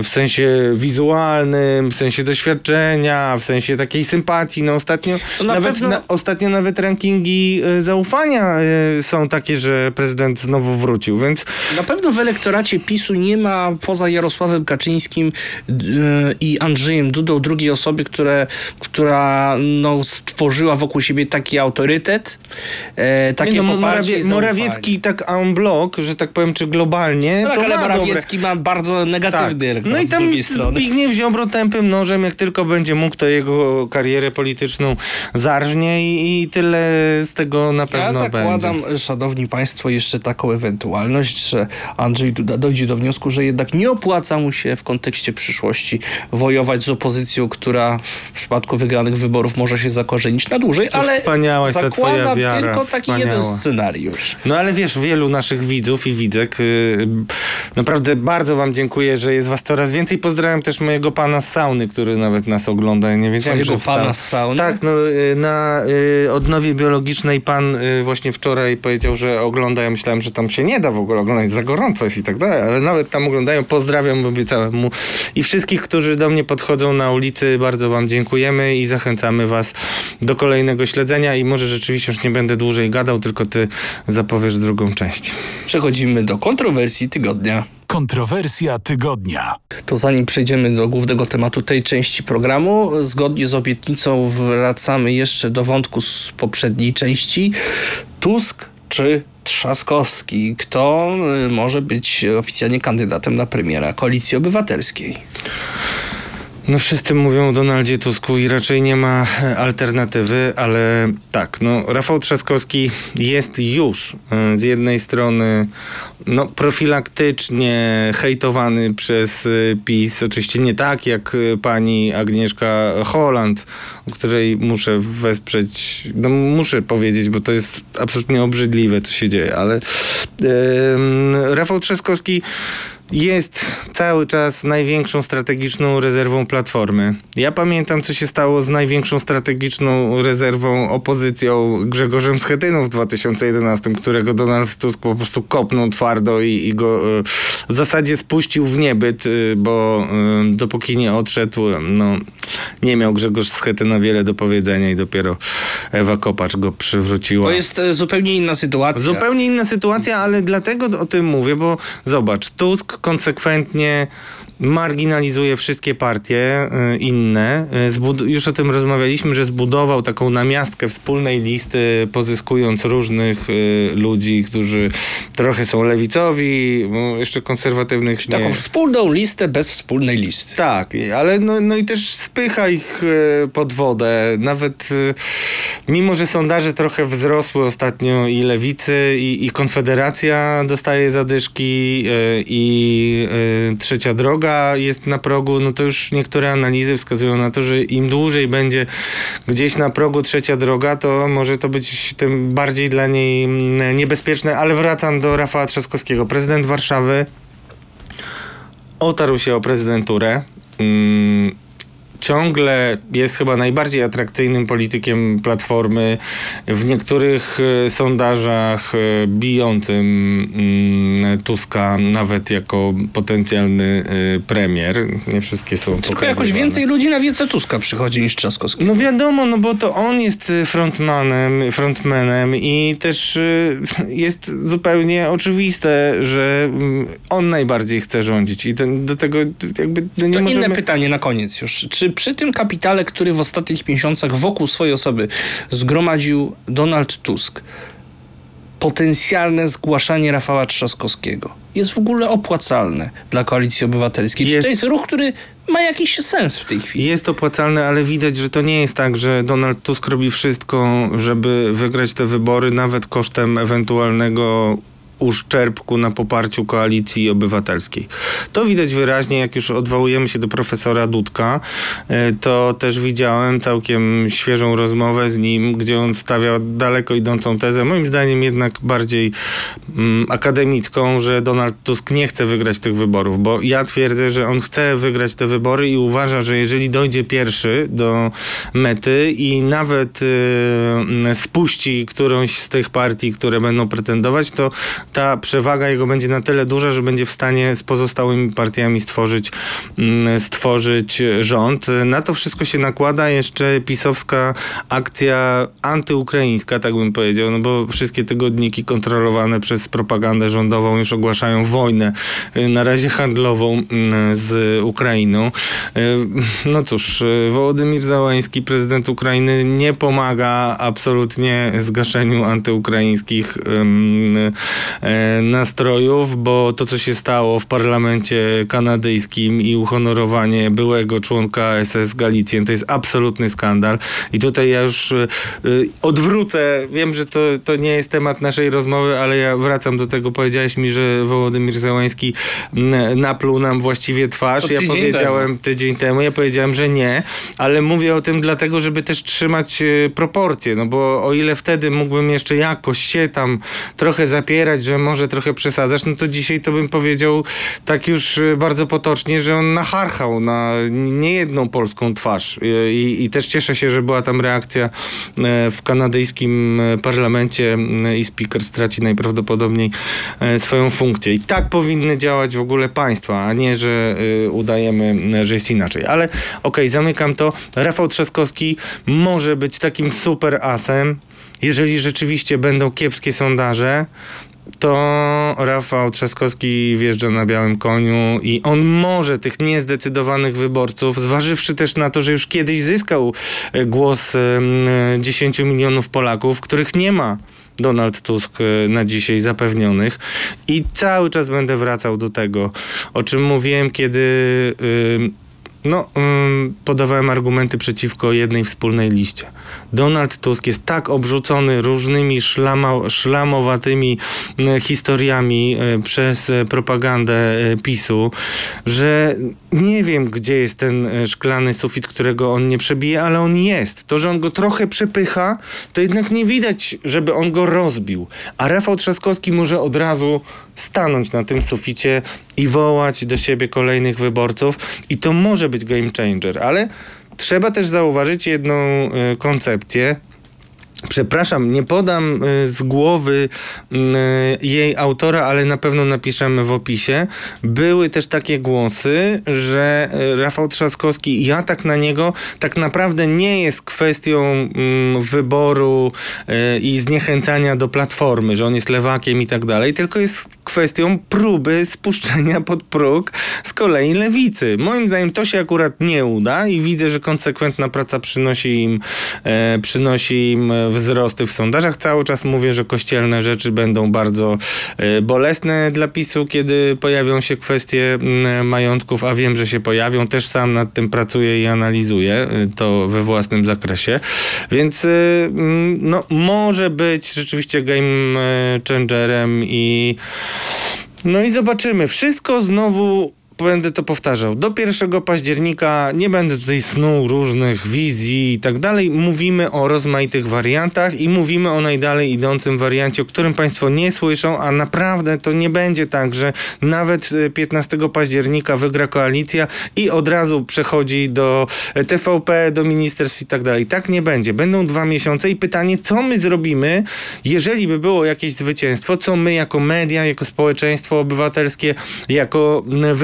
Speaker 3: W sensie wizualnym, w sensie doświadczenia, w sensie takiej sympatii. No ostatnio,
Speaker 2: na
Speaker 3: nawet,
Speaker 2: pewno-
Speaker 3: na, ostatnio nawet rankingi zaufania są takie, że prezydent znowu wrócił, więc
Speaker 2: Na pewno w elektoracie PiSu nie ma poza Jarosławem Kaczyńskim i Andrzejem Dudą drugiej osoby, które, która no, stworzyła wokół siebie taki autorytet, e, takie
Speaker 3: nie, no,
Speaker 2: poparcie
Speaker 3: Morawie. Morawiecki tak en bloc, że tak powiem, czy globalnie,
Speaker 2: Tak,
Speaker 3: to
Speaker 2: ale
Speaker 3: ma
Speaker 2: Morawiecki ma bardzo negatywny elektorat
Speaker 3: No i
Speaker 2: z
Speaker 3: tam
Speaker 2: drugiej strony.
Speaker 3: Zbigniew Ziobro tępym nożem, jak tylko będzie mógł, to jego karierę polityczną zarżnie i, i tyle z tego na pewno
Speaker 2: Ja zakładam,
Speaker 3: będzie.
Speaker 2: szanowni państwo, jeszcze taką ewentualność, że Andrzej Duda dojdzie do wniosku, że jednak nie opłaca mu się w kontekście przyszłości wojować z opozycją, która w przypadku wygranych wyborów może się zakorzenić na dłużej,
Speaker 3: To
Speaker 2: ale
Speaker 3: wspaniała jest ta twoja
Speaker 2: zakładam
Speaker 3: wiara,
Speaker 2: tylko taki
Speaker 3: wspaniała.
Speaker 2: jeden scenariusz.
Speaker 3: No ale wiesz, wielu naszych widzów i widzek, yy, naprawdę bardzo wam dziękuję, że jest was coraz więcej. Pozdrawiam też mojego pana z sauny, który nawet nas ogląda. Ja Nie wiedziałem,
Speaker 2: Twojego
Speaker 3: że w
Speaker 2: pana z sauny?
Speaker 3: Tak, no y, na y, odnowie biologicznej pan y, właśnie wczoraj powiedział, że ogląda. Ja myślałem, że tam się nie da w ogóle oglądać, za gorąco jest i tak dalej, ale nawet tam oglądają. Pozdrawiam, obiecałem mu i wszystkich, którzy do mnie podchodzą na ulicy. Bardzo wam dziękujemy i zachęcamy was do kolejnego śledzenia i może rzeczywiście już nie będę dłużej gadał, tylko ty zapowiesz drugą część.
Speaker 2: Przechodzimy do kontrowersji tygodnia.
Speaker 1: Kontrowersja tygodnia.
Speaker 2: To zanim przejdziemy do głównego tematu tej części programu, zgodnie z obietnicą wracamy jeszcze do wątku z poprzedniej części. Tusk czy Trzaskowski? Kto y, może być oficjalnie kandydatem na premiera Koalicji Obywatelskiej?
Speaker 3: No wszyscy mówią o Donaldzie Tusku i raczej nie ma e, alternatywy, ale tak, no Rafał Trzaskowski jest już e, z jednej strony no profilaktycznie hejtowany przez e, PiS, oczywiście nie tak jak pani Agnieszka Holland, której muszę wesprzeć, no muszę powiedzieć, bo to jest absolutnie obrzydliwe, co się dzieje, ale em, Rafał Trzaskowski jest cały czas największą strategiczną rezerwą Platformy. Ja pamiętam, co się stało z największą strategiczną rezerwą opozycją Grzegorzem Schetyną w 2011, którego Donald Tusk po prostu kopnął twardo i, i go e, w zasadzie spuścił w niebyt, e, bo e, dopóki nie odszedł, no, nie miał Grzegorz Schetyna wiele do powiedzenia i dopiero Ewa Kopacz go przywróciła.
Speaker 2: To jest zupełnie inna sytuacja.
Speaker 3: Zupełnie inna sytuacja, ale dlatego o tym mówię, bo zobacz, Tusk konsekwentnie marginalizuje wszystkie partie y, inne. Y, zbud- już o tym rozmawialiśmy, że zbudował taką namiastkę wspólnej listy, pozyskując różnych y, ludzi, którzy trochę są lewicowi, bo jeszcze konserwatywnych nie.
Speaker 2: Taką wspólną listę bez wspólnej listy.
Speaker 3: Tak, ale no, no i też spycha ich pod wodę. Nawet mimo, że sondaże trochę wzrosły ostatnio i lewicy, i, i Konfederacja dostaje zadyszki, i trzecia droga jest na progu, no to już niektóre analizy wskazują na to, że im dłużej będzie gdzieś na progu trzecia droga, to może to być tym bardziej dla niej mm, niebezpieczne. Ale wracam do Rafała Trzaskowskiego. Prezydent Warszawy otarł się o prezydenturę. Mm, ciągle jest chyba najbardziej atrakcyjnym politykiem Platformy. W niektórych e, sondażach e, bijącym mm, Tuska nawet jako potencjalny e, premier. Nie wszystkie są
Speaker 2: Tylko jakoś
Speaker 3: pokazywane.
Speaker 2: więcej ludzi na wiece Tuska przychodzi niż Trzaskowski.
Speaker 3: No wiadomo, no bo to on jest frontmanem, frontmanem i też (laughs) jest zupełnie oczywiste, że mm, on najbardziej chce rządzić i do tego jakby no nie
Speaker 2: To
Speaker 3: możemy...
Speaker 2: inne pytanie na koniec już. Czy przy tym kapitale, który w ostatnich miesiącach wokół swojej osoby zgromadził Donald Tusk, potencjalne zgłaszanie Rafała Trzaskowskiego jest w ogóle opłacalne dla Koalicji Obywatelskiej? Czy
Speaker 3: Jest.
Speaker 2: to jest ruch, który ma jakiś sens w tej chwili?
Speaker 3: Jest opłacalne, ale widać, że to nie jest tak, że Donald Tusk robi wszystko, żeby wygrać te wybory, nawet kosztem ewentualnego uszczerbku na poparciu koalicji obywatelskiej. To widać wyraźnie, jak już odwołujemy się do profesora Dudka, e, to też widziałem całkiem świeżą rozmowę z nim, gdzie on stawiał daleko idącą tezę, moim zdaniem jednak bardziej mm, akademicką, że Donald Tusk nie chce wygrać tych wyborów, bo ja twierdzę, że on chce wygrać te wybory i uważa, że jeżeli dojdzie pierwszy do mety i nawet y, spuści którąś z tych partii, które będą pretendować, to ta przewaga jego będzie na tyle duża, że będzie w stanie z pozostałymi partiami stworzyć, mm, stworzyć rząd. Na to wszystko się nakłada jeszcze pisowska akcja antyukraińska, tak bym powiedział, no bo wszystkie tygodniki kontrolowane przez propagandę rządową już ogłaszają wojnę, y, na razie handlową mm, z Ukrainą. Y, No cóż, y, Wołodymir Załański, prezydent Ukrainy, nie pomaga absolutnie zgaszeniu antyukraińskich nastrojów, bo to, co się stało w parlamencie kanadyjskim i uhonorowanie byłego członka SS Galicjen, to jest absolutny skandal. I tutaj ja już y, y, odwrócę, wiem, że to, to nie jest temat naszej rozmowy, ale ja wracam do tego. Powiedziałeś mi, że Wołodymir Załański napluł nam właściwie twarz. Ja powiedziałem tydzień temu, ja powiedziałem, że nie, ale mówię o tym dlatego, żeby też trzymać e, proporcje, no bo o ile wtedy mógłbym jeszcze jakoś się tam trochę zapierać, że może trochę przesadzasz, no to dzisiaj to bym powiedział tak już e, bardzo potocznie, że on nacharchał na niejedną polską twarz E, i, i też cieszę się, że była tam reakcja e, w kanadyjskim parlamencie i speaker straci najprawdopodobniej swoją funkcję. I tak powinny działać w ogóle państwa, a nie, że y, udajemy, y, że jest inaczej. Ale okej, zamykam to. Rafał Trzaskowski może być takim super asem, jeżeli rzeczywiście będą kiepskie sondaże, to Rafał Trzaskowski wjeżdża na białym koniu i on może tych niezdecydowanych wyborców, zważywszy też na to, że już kiedyś zyskał e, głos em, e, 10 milionów Polaków, których nie ma Donald Tusk e, na dzisiaj zapewnionych. I cały czas będę wracał do tego, o czym mówiłem, kiedy ym, no, ym, podawałem argumenty przeciwko jednej wspólnej liście. Donald Tusk jest tak obrzucony różnymi szlama, szlamowatymi y, historiami y, przez y, propagandę y, PiSu, że nie wiem, gdzie jest ten y, szklany sufit, którego on nie przebije, ale on jest. To, że on go trochę przepycha, to jednak nie widać, żeby on go rozbił. A Rafał Trzaskowski może od razu stanąć na tym suficie i wołać do siebie kolejnych wyborców i to może być game changer, ale trzeba też zauważyć jedną y, koncepcję. Przepraszam, nie podam y, z głowy y, jej autora, ale na pewno napiszemy w opisie. Były też takie głosy, że y, Rafał Trzaskowski i atak na niego tak naprawdę nie jest kwestią mm, wyboru i zniechęcania do platformy, że on jest lewakiem i tak dalej, tylko jest kwestią próby spuszczenia pod próg z kolei lewicy. Moim zdaniem to się akurat nie uda i widzę, że konsekwentna praca przynosi im, e, przynosi im e, wzrosty w sondażach. Cały czas mówię, że kościelne rzeczy będą bardzo e, bolesne dla PiSu, kiedy pojawią się kwestie majątków, a wiem, że się pojawią. Też sam nad tym pracuję i analizuję e, to we własnym zakresie. Więc e, no, może być rzeczywiście game changerem i no i zobaczymy. Wszystko znowu będę to powtarzał. Do 1 października nie będę tutaj snuł różnych wizji i tak dalej. Mówimy o rozmaitych wariantach i mówimy o najdalej idącym wariancie, o którym Państwo nie słyszą, a naprawdę to nie będzie tak, że nawet e, 15 października wygra koalicja i od razu przechodzi do e, TVP, do ministerstw i tak dalej. Tak nie będzie. Będą dwa miesiące i pytanie, co my zrobimy, jeżeli by było jakieś zwycięstwo, co my jako media, jako społeczeństwo obywatelskie, jako m,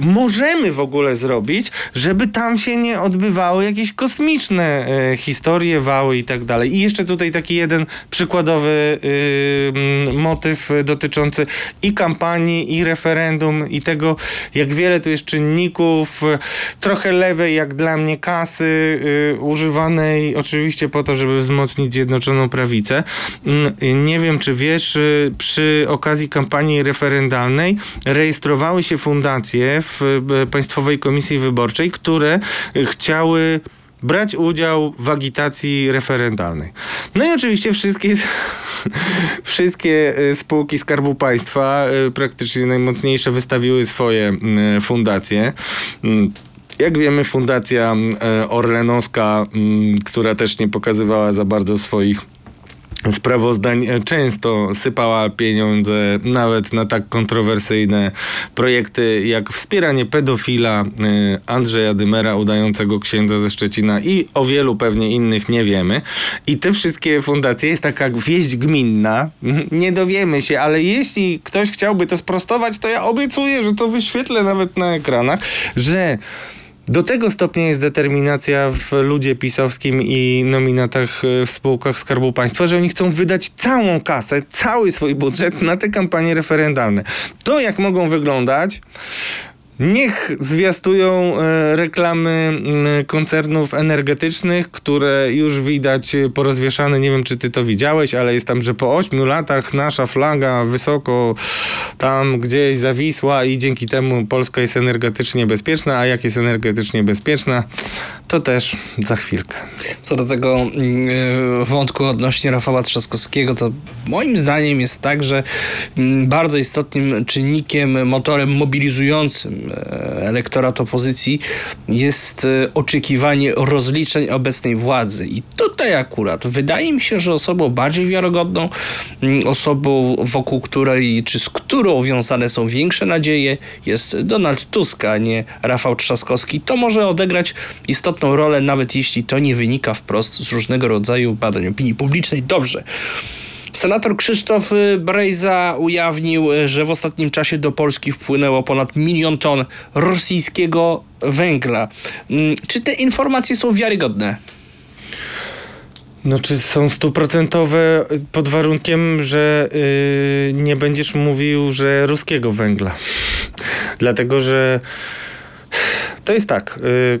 Speaker 3: możemy w ogóle zrobić, żeby tam się nie odbywały jakieś kosmiczne e, historie, wały i tak dalej. I jeszcze tutaj taki jeden przykładowy y, mm, motyw dotyczący i kampanii, i referendum, i tego, jak wiele tu jest czynników, trochę lewej, jak dla mnie, kasy y, używanej oczywiście po to, żeby wzmocnić Zjednoczoną Prawicę. Mm, Nie wiem, czy wiesz, y, przy okazji kampanii referendalnej rejestrowały się fundacje w y, Państwowej Komisji Wyborczej, które chciały brać udział w agitacji referendalnej. No i oczywiście wszystkie, (laughs) wszystkie y, spółki Skarbu Państwa, y, praktycznie najmocniejsze, wystawiły swoje fundacje. Mm, Jak wiemy, fundacja Orlenowska, mm, która też nie pokazywała za bardzo swoich sprawozdań e, często sypała pieniądze nawet na tak kontrowersyjne projekty jak wspieranie pedofila e, Andrzeja Dymera udającego księdza ze Szczecina i o wielu pewnie innych nie wiemy. I te wszystkie fundacje jest taka wieść gminna. (laughs) Nie dowiemy się, ale jeśli ktoś chciałby to sprostować, to ja obiecuję, że to wyświetlę nawet na ekranach, że do tego stopnia jest determinacja w ludzie pisowskim i nominatach e, w spółkach Skarbu Państwa, że oni chcą wydać całą kasę, cały swój budżet na te kampanie referendalne. To jak mogą wyglądać, Niech zwiastują e, reklamy koncernów energetycznych, które już widać e, porozwieszane. Nie wiem, czy ty to widziałeś, ale jest tam, że po ośmiu latach nasza flaga wysoko tam gdzieś zawisła i dzięki temu Polska jest energetycznie bezpieczna. A jak jest energetycznie bezpieczna, to też za chwilkę.
Speaker 2: Co do tego mm, wątku odnośnie Rafała Trzaskowskiego, to moim zdaniem jest tak, że mm, bardzo istotnym czynnikiem, motorem mobilizującym e, elektorat opozycji jest e, oczekiwanie rozliczeń obecnej władzy. I tutaj akurat wydaje mi się, że osobą bardziej wiarygodną, mm, osobą wokół której, czy z którą wiązane są większe nadzieje, jest Donald Tusk, a nie Rafał Trzaskowski. To może odegrać istotną rolę, nawet jeśli to nie wynika wprost z różnego rodzaju badań opinii publicznej. Dobrze. Senator Krzysztof y, Brejza ujawnił, y, że w ostatnim czasie do Polski wpłynęło ponad milion ton rosyjskiego węgla. Mm, Czy te informacje są wiarygodne?
Speaker 3: No, czy są stuprocentowe pod warunkiem, że yy, nie będziesz mówił, że ruskiego węgla. (laughs) Dlatego, że to jest tak. Yy,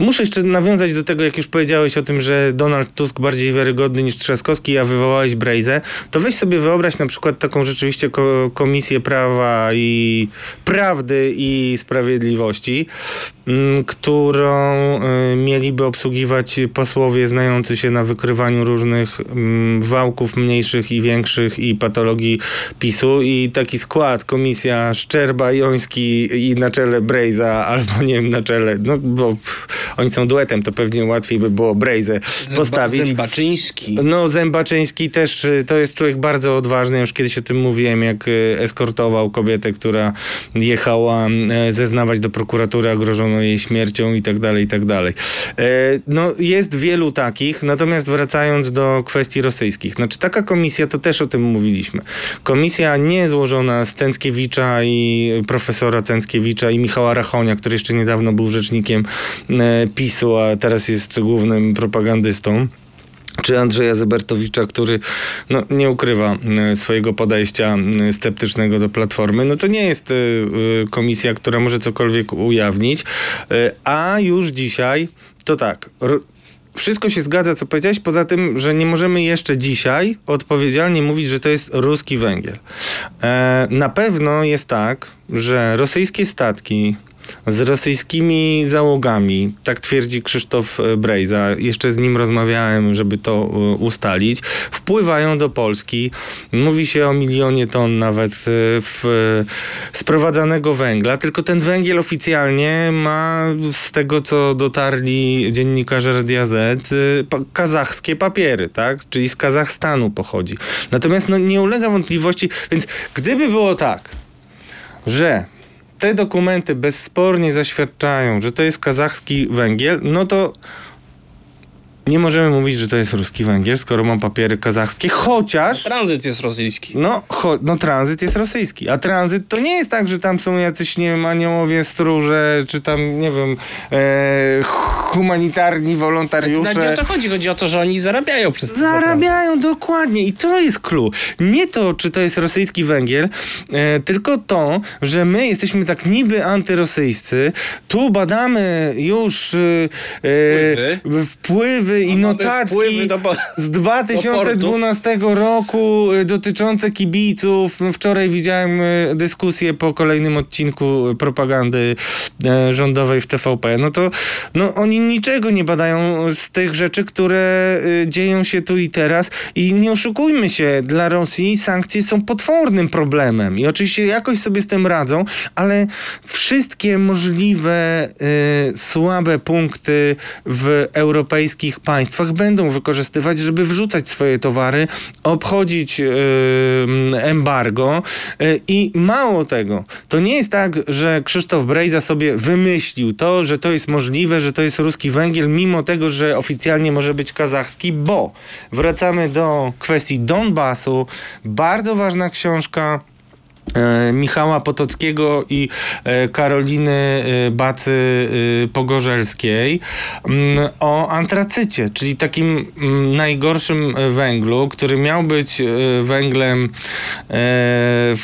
Speaker 3: Muszę jeszcze nawiązać do tego, jak już powiedziałeś o tym, że Donald Tusk bardziej wiarygodny niż Trzaskowski, a wywołałeś Brejzę, to weź sobie wyobraź na przykład taką rzeczywiście ko- komisję prawa i prawdy i sprawiedliwości, mm, którą y, mieliby obsługiwać posłowie znający się na wykrywaniu różnych mm, wałków mniejszych i większych i patologii PiSu. I taki skład, komisja Szczerba, Joński i na czele Brejza, albo nie wiem, na czele, no bo oni są duetem, to pewnie łatwiej by było Brejzę postawić.
Speaker 2: Zębaczyński.
Speaker 3: No, Zębaczyński też y, to jest człowiek bardzo odważny. Już kiedyś o tym mówiłem, jak y, eskortował kobietę, która jechała y, zeznawać do prokuratury, a grożono jej śmiercią i tak dalej, i tak dalej. E, No, jest wielu takich. Natomiast wracając do kwestii rosyjskich. Znaczy, taka komisja, to też o tym mówiliśmy. Komisja nie złożona z Cęckiewicza i profesora Cęckiewicza i Michała Rachonia, który jeszcze niedawno był rzecznikiem e, PiSu, a teraz jest głównym propagandystą czy Andrzeja Zebertowicza, który no, nie ukrywa e, swojego podejścia sceptycznego do Platformy, no to nie jest e, e, komisja, która może cokolwiek ujawnić, a już dzisiaj to tak. wszystko się zgadza, co powiedziałeś, poza tym, że nie możemy jeszcze dzisiaj odpowiedzialnie mówić, że to jest ruski węgiel. Na pewno jest tak, że rosyjskie statki z rosyjskimi załogami, tak twierdzi Krzysztof e, Brejza, jeszcze z nim rozmawiałem, żeby to e, ustalić, wpływają do Polski. Mówi się o milionie ton nawet e, w, sprowadzanego węgla, tylko ten węgiel oficjalnie ma z tego, co dotarli dziennikarze Radia Z, kazachskie papiery, tak? Czyli z Kazachstanu pochodzi. Natomiast no, nie ulega wątpliwości, więc gdyby było tak, że te dokumenty bezspornie zaświadczają, że to jest kazachski węgiel, no to nie możemy mówić, że to jest ruski węgiel, skoro mam papiery kazachskie, chociaż
Speaker 2: Tranzyt jest rosyjski.
Speaker 3: no, cho- no tranzyt jest rosyjski, a tranzyt to nie jest tak, że tam są jacyś, nie wiem, aniołowie, stróże, czy tam, nie wiem, e, humanitarni wolontariusze.
Speaker 2: Nawet nie o to chodzi, chodzi o to, że oni zarabiają przez to.
Speaker 3: Zarabiają dokładnie i to jest clue. Nie to, czy to jest rosyjski węgiel, e, tylko to, że my jesteśmy tak niby antyrosyjscy, tu badamy już e,
Speaker 2: Wpływy.
Speaker 3: wpływy i
Speaker 2: A mamy
Speaker 3: notatki
Speaker 2: wpływy do
Speaker 3: z 2012 roku e, dotyczące kibiców. Wczoraj widziałem e, dyskusję po kolejnym odcinku propagandy e, rządowej w TVP. No to no, oni niczego nie badają z tych rzeczy, które dzieją się tu i teraz. I nie oszukujmy się, dla Rosji sankcje są potwornym problemem. I oczywiście jakoś sobie z tym radzą, ale wszystkie możliwe e, słabe punkty w europejskich państwach będą wykorzystywać, żeby wrzucać swoje towary, obchodzić e, embargo. E, i mało tego, to nie jest tak, że Krzysztof Brejza sobie wymyślił to, że to jest możliwe, że to jest ruski węgiel, mimo tego, że oficjalnie może być kazachski, bo wracamy do kwestii Donbasu, bardzo ważna książka Michała Potockiego i e, Karoliny e, Bacy e, Pogorzelskiej mm, o antracycie, czyli takim mm, najgorszym e, węglu, który miał być e, węglem e,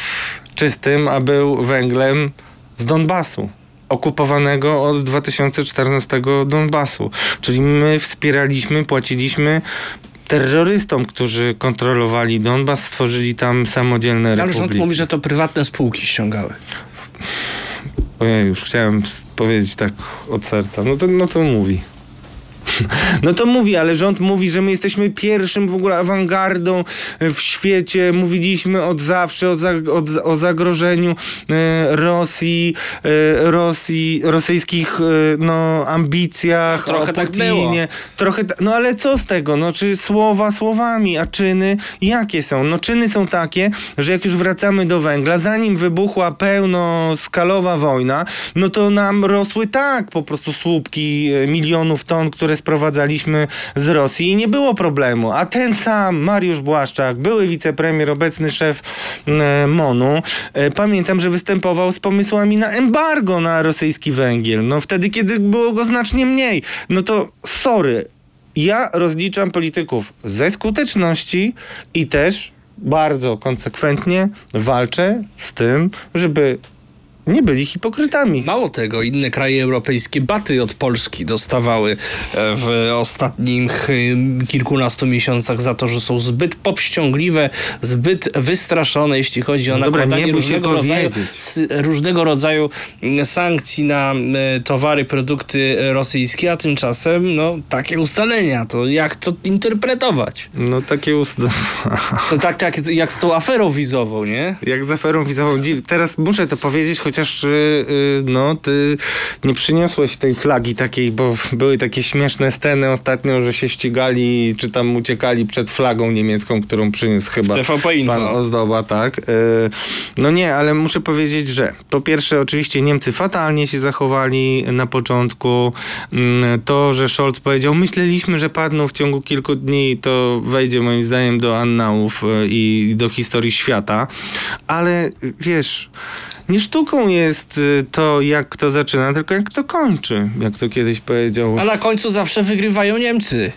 Speaker 3: czystym, a był węglem z Donbasu. Okupowanego od 2014 Donbasu. Czyli my wspieraliśmy, płaciliśmy terrorystom, którzy kontrolowali Donbas, stworzyli tam samodzielne
Speaker 2: Ale rząd
Speaker 3: republiki.
Speaker 2: mówi, że to prywatne spółki ściągały.
Speaker 3: Ojej, już chciałem powiedzieć tak od serca. No to, no to mówi. (laughs) No to mówi, ale rząd mówi, że my jesteśmy pierwszym w ogóle awangardą e, w świecie. Mówiliśmy od zawsze o, za, o zagrożeniu e, Rosji, e, Rosji, rosyjskich no, ambicjach,
Speaker 2: Trochę
Speaker 3: o
Speaker 2: tak
Speaker 3: Putinie.
Speaker 2: było.
Speaker 3: Trochę, no ale co z tego? No czy słowa słowami, a czyny jakie są? No czyny są takie, że jak już wracamy do węgla, zanim wybuchła pełnoskalowa wojna, no to nam rosły tak po prostu słupki milionów ton, które sprowadzaliśmy z Rosji i nie było problemu. A ten sam Mariusz Błaszczak, były wicepremier, obecny szef e, MONU, e, pamiętam, że występował z pomysłami na embargo na rosyjski węgiel. No wtedy, kiedy było go znacznie mniej. No to sorry, ja rozliczam polityków ze skuteczności i też bardzo konsekwentnie walczę z tym, żeby nie byli hipokrytami.
Speaker 2: Mało tego, inne kraje europejskie baty od Polski dostawały e, w ostatnich kilkunastu miesiącach za to, że są zbyt powściągliwe, zbyt wystraszone, jeśli chodzi o
Speaker 3: No
Speaker 2: nakładanie różnego, rodzaju, różnego rodzaju mm, sankcji na e, towary, produkty rosyjskie, a tymczasem no, takie ustalenia. To jak to interpretować?
Speaker 3: No takie ust...
Speaker 2: To tak, tak jak z tą aferą wizową, nie?
Speaker 3: Jak z aferą wizową. Teraz muszę to powiedzieć, chociaż y, y, no, ty nie przyniosłeś tej flagi takiej, bo były takie śmieszne sceny ostatnio, że się ścigali, czy tam uciekali przed flagą niemiecką, którą przyniósł chyba
Speaker 2: TVP Info.
Speaker 3: pan Ozdoba, tak. Y, no nie, ale muszę powiedzieć, że po pierwsze oczywiście Niemcy fatalnie się zachowali na początku. Mm, To, że Scholz powiedział, myśleliśmy, że padną w ciągu kilku dni, to wejdzie moim zdaniem do annałów i do historii świata. Ale wiesz, nie sztuką jest y, to, jak kto zaczyna, tylko jak to kończy, jak to kiedyś powiedział.
Speaker 2: A na końcu zawsze wygrywają Niemcy.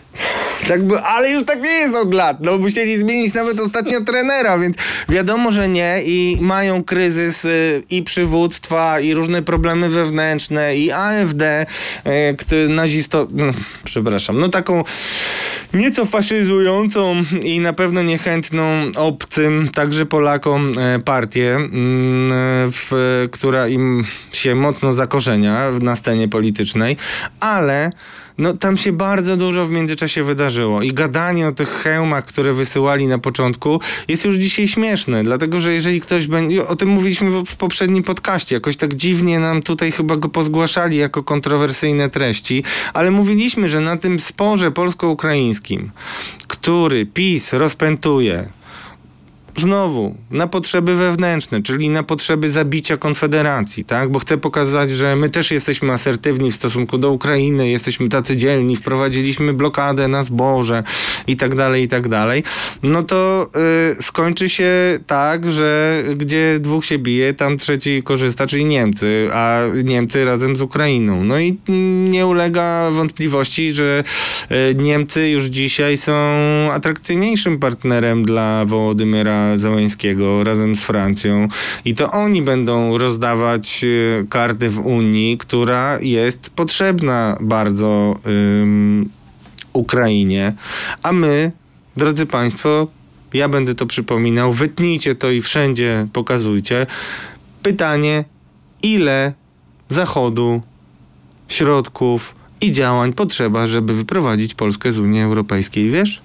Speaker 3: Tak by, ale już tak nie jest od lat. No musieli zmienić nawet ostatnio trenera, więc wiadomo, że nie i mają kryzys y, i przywództwa i różne problemy wewnętrzne i AfD, y, który nazisto... No, przepraszam, no taką nieco faszyzującą i na pewno niechętną obcym, także Polakom e, partię, mm, w, która im się mocno zakorzenia na scenie politycznej, ale no tam się bardzo dużo w międzyczasie wydarzyło. I gadanie o tych hełmach, które wysyłali na początku jest już dzisiaj śmieszne, dlatego że jeżeli ktoś będzie, o tym mówiliśmy w, poprzednim podcaście, jakoś tak dziwnie nam tutaj chyba go pozgłaszali jako kontrowersyjne treści, ale mówiliśmy, że na tym sporze polsko-ukraińskim, który PiS rozpętuje, Znowu, na potrzeby wewnętrzne, czyli na potrzeby zabicia Konfederacji, tak? Bo chcę pokazać, że my też jesteśmy asertywni w stosunku do Ukrainy, jesteśmy tacy dzielni, wprowadziliśmy blokadę na zboże i tak dalej, i tak dalej. No to y, skończy się tak, że gdzie dwóch się bije, tam trzeci korzysta, czyli Niemcy, a Niemcy razem z Ukrainą. No i nie ulega wątpliwości, że y, Niemcy już dzisiaj są atrakcyjniejszym partnerem dla Wołodymyra Załęskiego razem z Francją i to oni będą rozdawać y, karty w Unii, która jest potrzebna bardzo ym, Ukrainie, a my, drodzy Państwo, ja będę to przypominał, wytnijcie to i wszędzie pokazujcie. Pytanie, ile Zachodu, środków i działań potrzeba, żeby wyprowadzić Polskę z Unii Europejskiej, wiesz?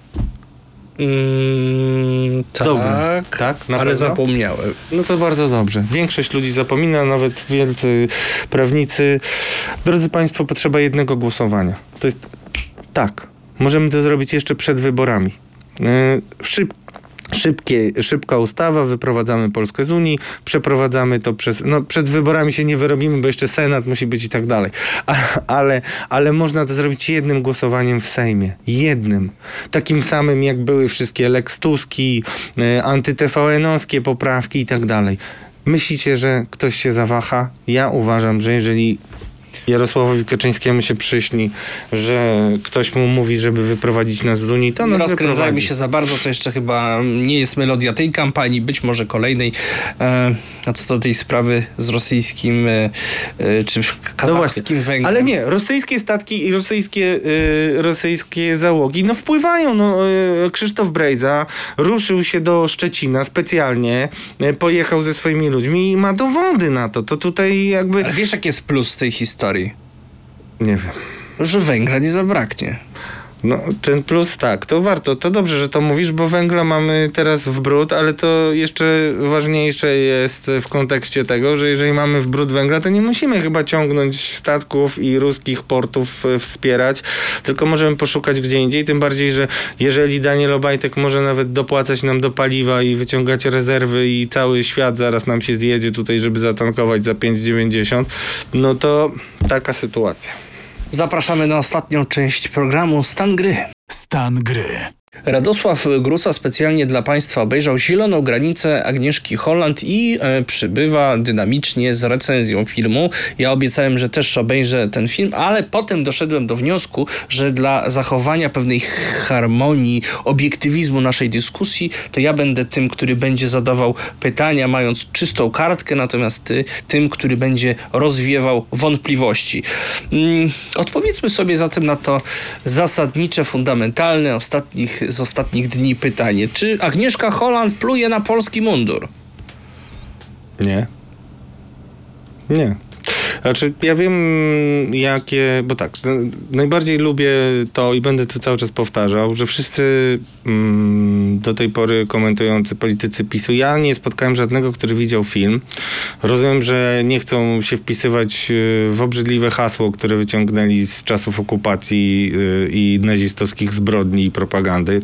Speaker 2: Mm, tak,
Speaker 3: Dobra, tak, na
Speaker 2: ale
Speaker 3: pewno?
Speaker 2: zapomniałem.
Speaker 3: No to bardzo dobrze. Większość ludzi zapomina, nawet wielcy prawnicy. Drodzy Państwo, potrzeba jednego głosowania. To jest tak. Możemy to zrobić jeszcze przed wyborami. Yy, Szyb, szybkie, szybka ustawa, wyprowadzamy Polskę z Unii, przeprowadzamy to przez. No, przed wyborami się nie wyrobimy, bo jeszcze Senat musi być i tak dalej. Ale, ale można to zrobić jednym głosowaniem w Sejmie. Jednym. Takim samym, jak były wszystkie Lex Tuski, y, anty-TVN-owskie poprawki i tak dalej. Myślicie, że ktoś się zawaha? Ja uważam, że jeżeli Jarosławowi Kaczyńskiemu się przyśni, że ktoś mu mówi, żeby wyprowadzić nas z Unii, to nas
Speaker 2: rozkręcajmy się za bardzo, to jeszcze chyba nie jest melodia tej kampanii, być może kolejnej. E, a co do tej sprawy z rosyjskim e, e, czy kazachskim węglem.
Speaker 3: No Ale nie, rosyjskie statki i rosyjskie, rosyjskie załogi no wpływają. No, Krzysztof Brejza ruszył się do Szczecina specjalnie, pojechał ze swoimi ludźmi i ma dowody na to. To tutaj jakby...
Speaker 2: Ale wiesz, jaki jest plus tej historii?
Speaker 3: Nie wiem.
Speaker 2: Że węgla nie zabraknie.
Speaker 3: No, ten plus tak, to warto, to dobrze, że to mówisz, bo węgla mamy teraz w brud, ale to jeszcze ważniejsze jest w kontekście tego, że jeżeli mamy w brud węgla, to nie musimy chyba ciągnąć statków i ruskich portów e, wspierać, tylko możemy poszukać gdzie indziej, tym bardziej, że jeżeli Daniel Obajtek może nawet dopłacać nam do paliwa i wyciągać rezerwy i cały świat zaraz nam się zjedzie tutaj, żeby zatankować za 5,90, no to taka sytuacja.
Speaker 2: Zapraszamy na ostatnią część programu Stan Gry.
Speaker 1: Stan gry.
Speaker 2: Radosław Gruca specjalnie dla Państwa obejrzał Zieloną Granicę Agnieszki Holland i e, przybywa dynamicznie z recenzją filmu. Ja obiecałem, że też obejrzę ten film, ale potem doszedłem do wniosku, że dla zachowania pewnej harmonii, obiektywizmu naszej dyskusji, to ja będę tym, który będzie zadawał pytania, mając czystą kartkę, natomiast ty tym, który będzie rozwiewał wątpliwości. Mm, Odpowiedzmy sobie zatem na to zasadnicze, fundamentalne ostatnich, z ostatnich dni pytanie. Czy Agnieszka Holland pluje na polski mundur?
Speaker 3: Nie. Nie. Znaczy, ja wiem, jakie. Bo tak, najbardziej lubię to i będę to cały czas powtarzał, że wszyscy mm, do tej pory komentujący politycy PiSu, ja nie spotkałem żadnego, który widział film. Rozumiem, że nie chcą się wpisywać y, w obrzydliwe hasło, które wyciągnęli z czasów okupacji y, i nazistowskich zbrodni i propagandy.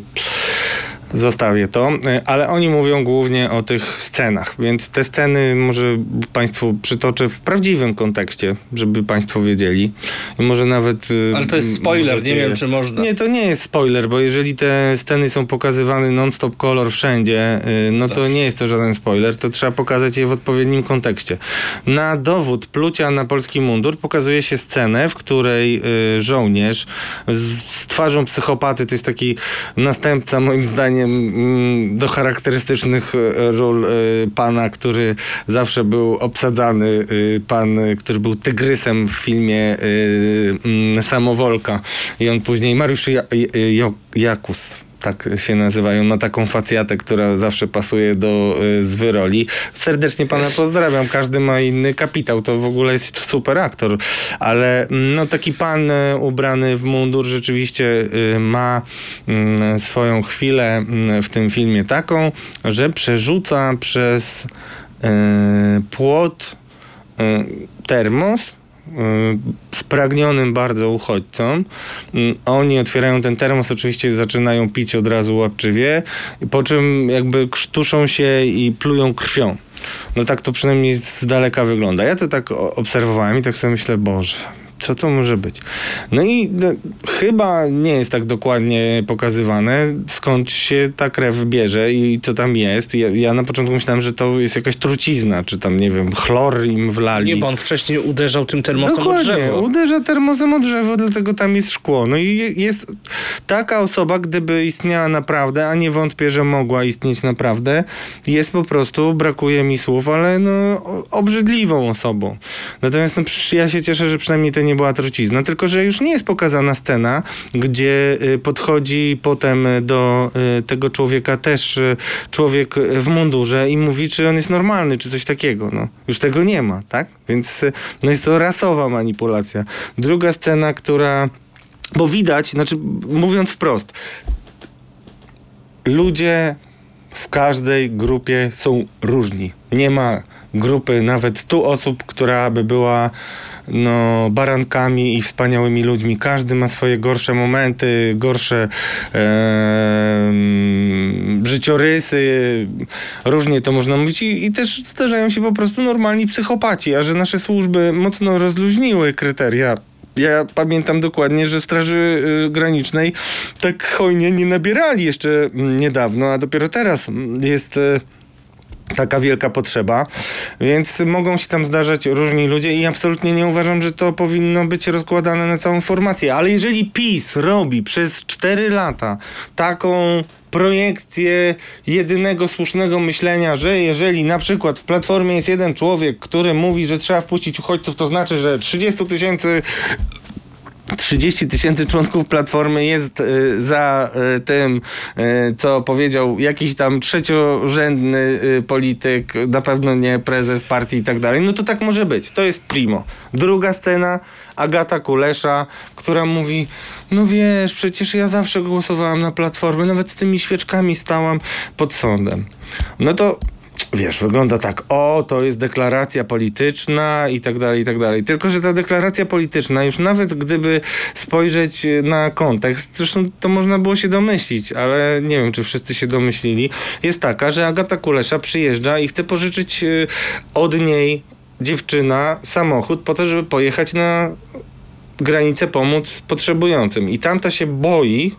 Speaker 3: Zostawię to, y, ale oni mówią głównie o tych scenach, więc te sceny może Państwu przytoczę w prawdziwym kontekście, żeby Państwo wiedzieli. I może nawet. y,
Speaker 2: Ale to jest spoiler,
Speaker 3: możecie
Speaker 2: nie wiem czy można.
Speaker 3: Nie, to nie jest spoiler, bo jeżeli te sceny są pokazywane non-stop kolor wszędzie, y, no to nie jest to żaden spoiler, to trzeba pokazać je w odpowiednim kontekście. Na dowód plucia na polski mundur pokazuje się scenę, w której żołnierz z twarzą psychopaty, to jest taki następca moim zdaniem mm, do charakterystycznych y, ról y, pana, który zawsze był obsadzany, y, pan, który był tygrysem w filmie mm, Samowolka. I on później, Mariusz Jakus, tak się nazywają, ma taką facjatę, która zawsze pasuje do y, zły roli. Serdecznie pana pozdrawiam, każdy ma inny kapitał, to w ogóle jest super aktor, ale mm, no taki pan y, ubrany w mundur rzeczywiście y, ma mm, swoją chwilę mm, w tym filmie taką, że przerzuca przez y, płot y, termos y, spragnionym bardzo uchodźcom. Mm, Oni otwierają ten termos, oczywiście zaczynają pić od razu łapczywie, po czym jakby krztuszą się i plują krwią. No tak to przynajmniej z daleka wygląda. Ja to tak obserwowałem i tak sobie myślę, Boże, co to może być? No i no, chyba nie jest tak dokładnie pokazywane, skąd się ta krew bierze i co tam jest. Ja, ja na początku myślałem, że to jest jakaś trucizna, czy tam, nie wiem, chlor im wlali.
Speaker 2: Nie, bo on wcześniej uderzał tym termosem o
Speaker 3: Dokładnie,
Speaker 2: drzewo.
Speaker 3: uderza termosem o drzewo, dlatego tam jest szkło. No i je- jest taka osoba, gdyby istniała naprawdę, a nie wątpię, że mogła istnieć naprawdę, jest po prostu, brakuje mi słów, ale no o- obrzydliwą osobą. Natomiast no, ja się cieszę, że przynajmniej to nie była trucizna, tylko że już nie jest pokazana scena, gdzie y, podchodzi potem do y, tego człowieka też y, człowiek w mundurze i mówi, czy on jest normalny, czy coś takiego. No. Już tego nie ma, tak? Więc no jest to rasowa manipulacja. Druga scena, która... Bo widać, znaczy mówiąc wprost, ludzie w każdej grupie są różni. Nie ma grupy nawet 100 osób, która by była no, barankami i wspaniałymi ludźmi. Każdy ma swoje gorsze momenty, gorsze em, życiorysy. Różnie to można mówić i, i też zdarzają się po prostu normalni psychopaci, a że nasze służby mocno rozluźniły kryteria ja pamiętam dokładnie, że Straży y, Granicznej tak hojnie nie nabierali jeszcze mm, niedawno, a dopiero teraz mm, jest y, taka wielka potrzeba, więc mogą się tam zdarzać różni ludzie i absolutnie nie uważam, że to powinno być rozkładane na całą formację. Ale jeżeli PiS robi przez 4 lata taką projekcję jedynego słusznego myślenia, że jeżeli na przykład w Platformie jest jeden człowiek, który mówi, że trzeba wpuścić uchodźców, to znaczy, że 30 tysięcy 30 tysięcy członków Platformy jest y, za y, tym, y, co powiedział jakiś tam trzeciorzędny polityk, na pewno nie prezes partii i tak dalej, no to tak może być. To jest primo. Druga scena, Agata Kulesza, która mówi, no wiesz, przecież ja zawsze głosowałam na Platformę, nawet z tymi świeczkami stałam pod sądem. No to wiesz, wygląda tak, o, to jest deklaracja polityczna i tak dalej, i tak dalej. Tylko, że ta deklaracja polityczna, już nawet gdyby spojrzeć na kontekst, zresztą to można było się domyślić, ale nie wiem, czy wszyscy się domyślili, jest taka, że Agata Kulesza przyjeżdża i chce pożyczyć y, od niej dziewczyna samochód po to, żeby pojechać na granicę pomóc potrzebującym. I tamta się boi,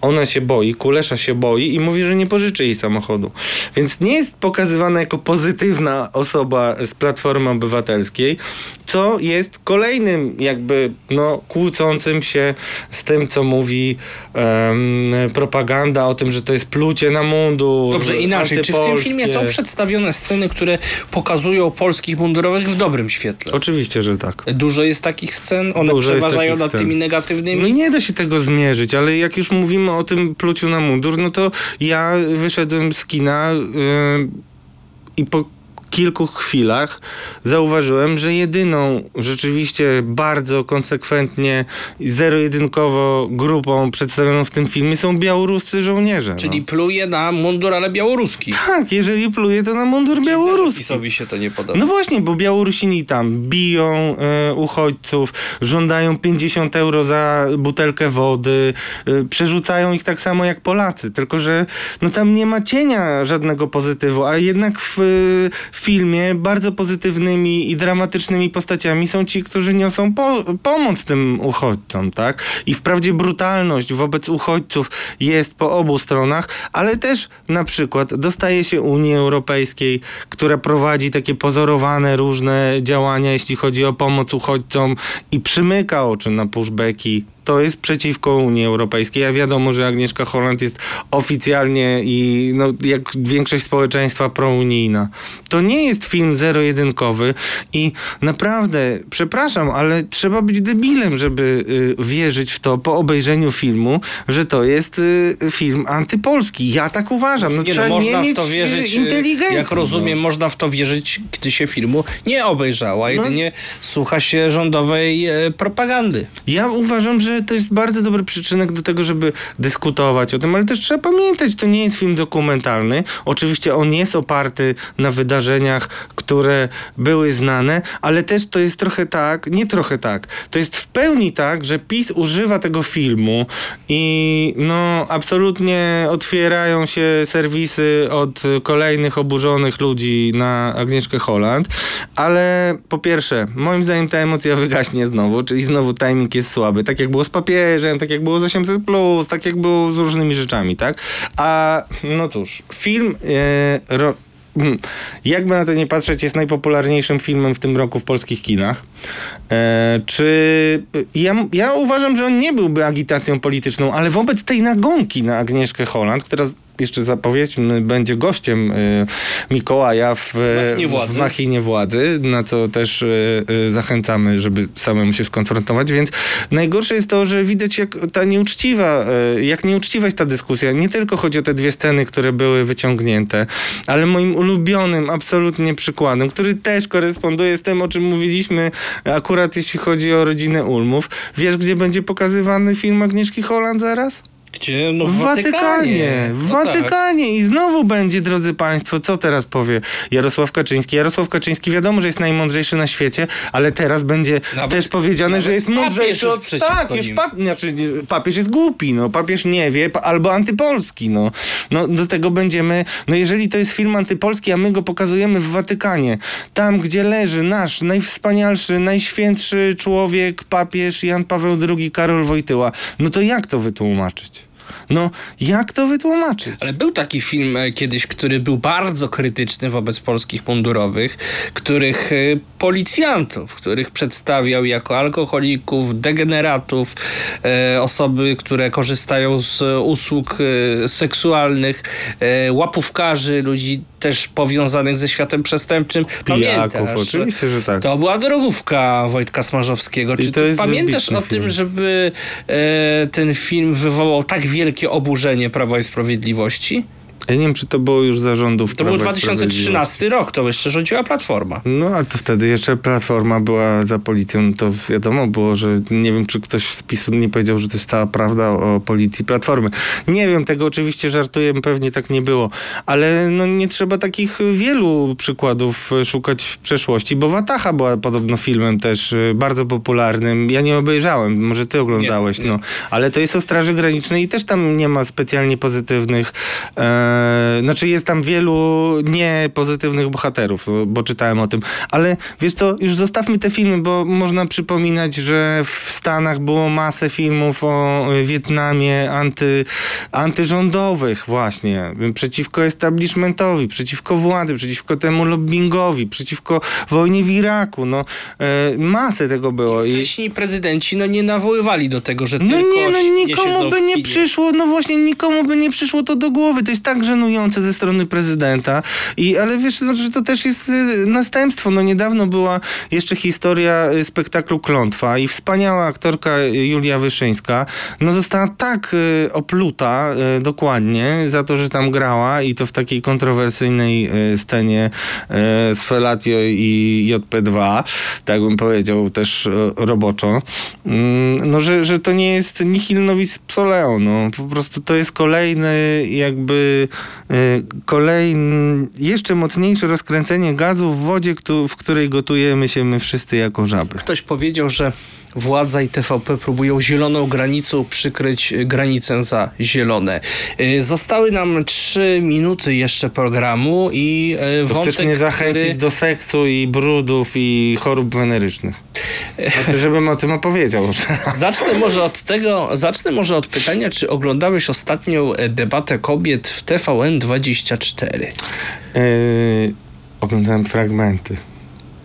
Speaker 3: Ona się boi, Kulesza się boi i mówi, że nie pożyczy jej samochodu. Więc nie jest pokazywana jako pozytywna osoba z Platformy Obywatelskiej, co jest kolejnym jakby no, kłócącym się z tym, co mówi em, propaganda o tym, że to jest plucie na mundur.
Speaker 2: Dobrze, inaczej. Czy w tym filmie są przedstawione sceny, które pokazują polskich mundurowych w dobrym świetle?
Speaker 3: Oczywiście, że tak.
Speaker 2: Dużo jest takich scen, one
Speaker 3: Dużo
Speaker 2: przeważają nad tymi negatywnymi.
Speaker 3: No nie da się tego zmierzyć, ale jak już mówimy o tym pluciu na mundur, no to ja wyszedłem z kina yy, i po kilku chwilach zauważyłem, że jedyną rzeczywiście bardzo konsekwentnie zero-jedynkowo grupą przedstawioną w tym filmie są białoruscy żołnierze.
Speaker 2: Czyli
Speaker 3: no.
Speaker 2: pluje na mundur, ale białoruski.
Speaker 3: Tak, jeżeli pluje, to na mundur białoruski.
Speaker 2: PiSowi się to nie podoba.
Speaker 3: No właśnie, bo Białorusini tam biją e, uchodźców, żądają 50 euro za butelkę wody, e, przerzucają ich tak samo jak Polacy, tylko że no tam nie ma cienia żadnego pozytywu, a jednak w, e, w filmie bardzo pozytywnymi i dramatycznymi postaciami są ci, którzy niosą po, pomoc tym uchodźcom, tak? I wprawdzie brutalność wobec uchodźców jest po obu stronach, ale też na przykład dostaje się Unii Europejskiej, która prowadzi takie pozorowane różne działania, jeśli chodzi o pomoc uchodźcom i przymyka oczy na pushbacki. To jest przeciwko Unii Europejskiej, a wiadomo, że Agnieszka Holland jest oficjalnie i no, jak większość społeczeństwa prounijna. To nie jest film zero-jedynkowy i naprawdę, przepraszam, ale trzeba być debilem, żeby y, wierzyć w to po obejrzeniu filmu, że to jest y, film antypolski. Ja tak uważam. No,
Speaker 2: nie,
Speaker 3: trzeba
Speaker 2: no, można
Speaker 3: nie
Speaker 2: w
Speaker 3: mieć
Speaker 2: to
Speaker 3: y,
Speaker 2: wierzyć,
Speaker 3: inteligencji.
Speaker 2: jak rozumiem,
Speaker 3: no.
Speaker 2: można w to wierzyć, gdy się filmu nie obejrzała,
Speaker 3: No.
Speaker 2: jedynie słucha się rządowej e, propagandy.
Speaker 3: Ja uważam, że to jest bardzo dobry przyczynek do tego, żeby dyskutować o tym, ale też trzeba pamiętać, to nie jest film dokumentalny. Oczywiście on jest oparty na wydarzeniach, które były znane, ale też to jest trochę tak, nie trochę tak, to jest w pełni tak, że PiS używa tego filmu i no absolutnie otwierają się serwisy od kolejnych oburzonych ludzi na Agnieszkę Holland, ale po pierwsze, moim zdaniem ta emocja (laughs) wygaśnie znowu, czyli znowu timing jest słaby, tak jak było z papieżem, tak jak było z 800+, tak jak było z różnymi rzeczami, tak? A no cóż, film e, ro, mm, jakby na to nie patrzeć, jest najpopularniejszym filmem w tym roku w polskich kinach. E, czy ja, ja uważam, że on nie byłby agitacją polityczną, ale wobec tej nagonki na Agnieszkę Holland, która jeszcze zapowiedźmy, będzie gościem y, Mikołaja w,
Speaker 2: Machinie władzy.
Speaker 3: w machinie władzy, na co też y, y, zachęcamy, żeby samemu się skonfrontować, więc najgorsze jest to, że widać jak ta nieuczciwa, jak nieuczciwa jest ta dyskusja. Nie tylko chodzi o te dwie sceny, które były wyciągnięte, ale moim ulubionym absolutnie przykładem, który też koresponduje z tym, o czym mówiliśmy akurat jeśli chodzi o rodzinę Ulmów. Wiesz, gdzie będzie pokazywany film Agnieszki Holland zaraz?
Speaker 2: Gdzie? No w,
Speaker 3: W Watykanie. W
Speaker 2: No tak.
Speaker 3: Watykanie. I znowu będzie, drodzy Państwo, co teraz powie Jarosław Kaczyński? Jarosław Kaczyński wiadomo, że jest najmądrzejszy na świecie, ale teraz będzie
Speaker 2: Nawet-
Speaker 3: też powiedziane, że jest
Speaker 2: papież
Speaker 3: mądrzejszy od... Tak, już pap... znaczy, papież jest głupi, no. Papież nie wie, albo antypolski, no. No do tego będziemy... No jeżeli to jest film antypolski, a my go pokazujemy w Watykanie, tam, gdzie leży nasz najwspanialszy, najświętszy człowiek, papież Jan Paweł II, Karol Wojtyła, no to jak to wytłumaczyć? No, jak to wytłumaczyć?
Speaker 2: Ale był taki film e, kiedyś, który był bardzo krytyczny wobec polskich mundurowych, których e, policjantów, których przedstawiał jako alkoholików, degeneratów, e, osoby, które korzystają z usług seksualnych, łapówkarzy, ludzi też powiązanych ze światem przestępczym.
Speaker 3: Pijaków,
Speaker 2: Pamiętasz?
Speaker 3: oczywiście, że tak.
Speaker 2: To była drogówka Wojtka Smarzowskiego. Czy
Speaker 3: to
Speaker 2: ty pamiętasz o tym,
Speaker 3: film.
Speaker 2: żeby ten film wywołał tak wielkie oburzenie Prawa i Sprawiedliwości?
Speaker 3: Ja nie wiem, czy to było już zarządów
Speaker 2: To był
Speaker 3: Prawa i
Speaker 2: 2013 rok, to jeszcze rządziła Platforma.
Speaker 3: No, ale to wtedy jeszcze Platforma była za policją, to wiadomo było, że nie wiem, czy ktoś z PiSu nie powiedział, że to jest cała prawda o policji Platformy. Nie wiem, tego oczywiście żartuję, pewnie tak nie było, ale no nie trzeba takich wielu przykładów e, szukać w przeszłości, bo Wataha była podobno filmem też e, bardzo popularnym. Ja nie obejrzałem, może ty oglądałeś,
Speaker 2: Nie, nie.
Speaker 3: no. Ale to jest o Straży Granicznej i też tam nie ma specjalnie pozytywnych e, E, znaczy jest tam wielu niepozytywnych bohaterów, bo czytałem o tym. Ale wiesz co, już zostawmy te filmy, bo można przypominać, że w Stanach było masę filmów o Wietnamie anty, antyrządowych właśnie, przeciwko establishmentowi, przeciwko władzy, przeciwko temu lobbyingowi, przeciwko wojnie w Iraku. No, e, masę tego było. I,
Speaker 2: Wcześniej prezydenci no, nie nawoływali do tego, że
Speaker 3: no
Speaker 2: tylko
Speaker 3: nie, no
Speaker 2: nie
Speaker 3: nikomu
Speaker 2: siedzą
Speaker 3: by nie przyszło, no właśnie nikomu by nie przyszło to do głowy. To jest tak żenujące ze strony prezydenta. I, ale wiesz, no, że to też jest y, następstwo. No niedawno była jeszcze historia y, spektaklu Klątwa i wspaniała aktorka y, Julia Wyszyńska, no została tak opluta dokładnie za to, że tam grała i to w takiej kontrowersyjnej scenie z Felatio i JP2, tak bym powiedział też roboczo, Mm, no że, że to nie jest nihil novis psoleo, no po prostu to jest kolejny jakby y, kolejny, jeszcze mocniejsze rozkręcenie gazu w wodzie, w której gotujemy się my wszyscy jako żaby.
Speaker 2: Ktoś powiedział, że władza i TVP próbują zieloną granicą przykryć granicę za zielone. Y, Zostały nam trzy minuty jeszcze programu i y,
Speaker 3: To
Speaker 2: wątek,
Speaker 3: chcesz mnie zachęcić
Speaker 2: który...
Speaker 3: do seksu i brudów i chorób wenerycznych. Znaczy, żebym o tym opowiedział.
Speaker 2: Zacznę może od tego, zacznę może od pytania, czy oglądałeś ostatnią e, debatę kobiet w TVN24?
Speaker 3: Yy, oglądałem fragmenty.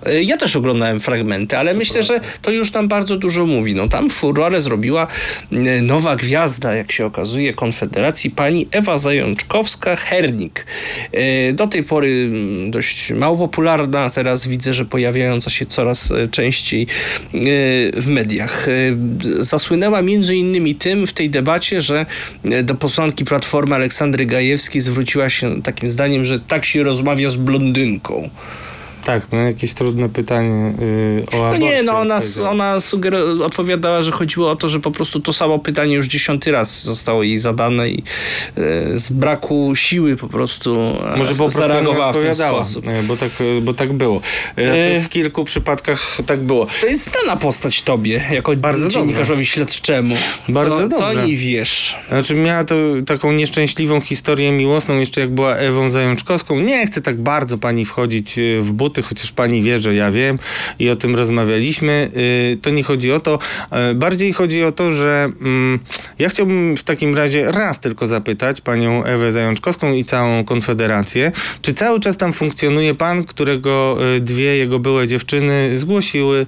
Speaker 2: E, Ja też oglądałem fragmenty, ale myślę, że to już nam bardzo dużo mówi. No, tam furorę zrobiła e, nowa gwiazda, jak się okazuje, Konfederacji, pani Ewa Zajączkowska-Hernik. E, Do tej pory mm, dość mało popularna, teraz widzę, że pojawiająca się coraz częściej w mediach. Zasłynęła między innymi tym w tej debacie, że do posłanki Platformy Aleksandry Gajewskiej zwróciła się takim zdaniem, że tak się rozmawia z blondynką.
Speaker 3: Tak, no jakieś trudne pytanie yy, o
Speaker 2: No
Speaker 3: aborcję.
Speaker 2: nie, no ona, ona odpowiadała, że chodziło o to, że po prostu to samo pytanie już dziesiąty raz zostało jej zadane i e, z braku siły po prostu e,
Speaker 3: Może po prostu nie
Speaker 2: zareagowała w ten sposób.
Speaker 3: e, bo tak, e, bo tak było. E, Znaczy,
Speaker 2: E.
Speaker 3: w kilku przypadkach tak było.
Speaker 2: To jest znana postać tobie, jako
Speaker 3: Bardzo
Speaker 2: dziennikarzowi śledczemu.
Speaker 3: Bardzo
Speaker 2: co, Co
Speaker 3: dobrze.
Speaker 2: o niej wiesz?
Speaker 3: Znaczy miała to taką nieszczęśliwą historię miłosną, jeszcze jak była Ewą Zajączkowską. Nie chcę tak bardzo pani wchodzić w chociaż pani wie, że ja wiem i o tym rozmawialiśmy. Y, To nie chodzi o to. E, Bardziej chodzi o to, że mm, ja chciałbym w takim razie raz tylko zapytać panią Ewę Zajączkowską i całą Konfederację, czy cały czas tam funkcjonuje pan, którego e, dwie jego byłe dziewczyny zgłosiły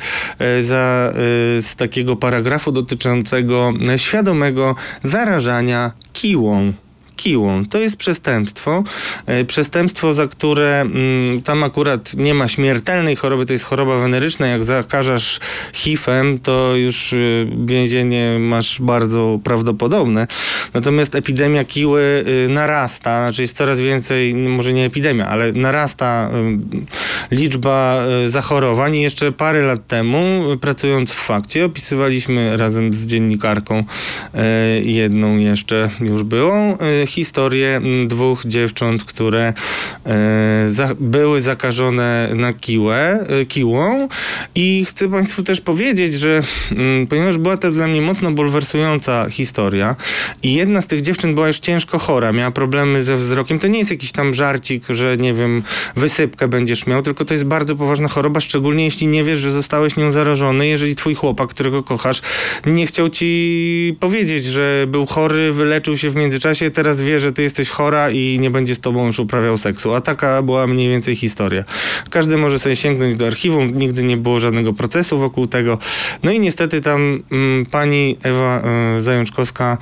Speaker 3: za, z takiego paragrafu dotyczącego świadomego zarażania kiłą. Kiłą. To jest przestępstwo. E, Przestępstwo, za które mm, tam akurat nie ma śmiertelnej choroby, to jest choroba weneryczna. Jak zakażasz HIV-em, to już y, więzienie masz bardzo prawdopodobne. Natomiast epidemia kiły y, narasta, znaczy jest coraz więcej, może nie epidemia, ale narasta y, liczba zachorowań. I jeszcze parę lat temu, pracując w fakcie, opisywaliśmy razem z dziennikarką jedną jeszcze już byłą historię mm, dwóch dziewcząt, które y, za, były zakażone na kiłę, y, kiłą. I chcę Państwu też powiedzieć, że mm, ponieważ była to dla mnie mocno bulwersująca historia i jedna z tych dziewczyn była już ciężko chora, miała problemy ze wzrokiem, to nie jest jakiś tam żarcik, że nie wiem, wysypkę będziesz miał, tylko to jest bardzo poważna choroba, szczególnie jeśli nie wiesz, że zostałeś nią zarażony, jeżeli twój chłopak, którego kochasz, nie chciał ci powiedzieć, że był chory, wyleczył się w międzyczasie, teraz wie, że ty jesteś chora i nie będzie z tobą już uprawiał seksu. A taka była mniej więcej historia. Każdy może sobie sięgnąć do archiwum, nigdy nie było żadnego procesu wokół tego. No i niestety tam mm, pani Ewa y, Zajączkowska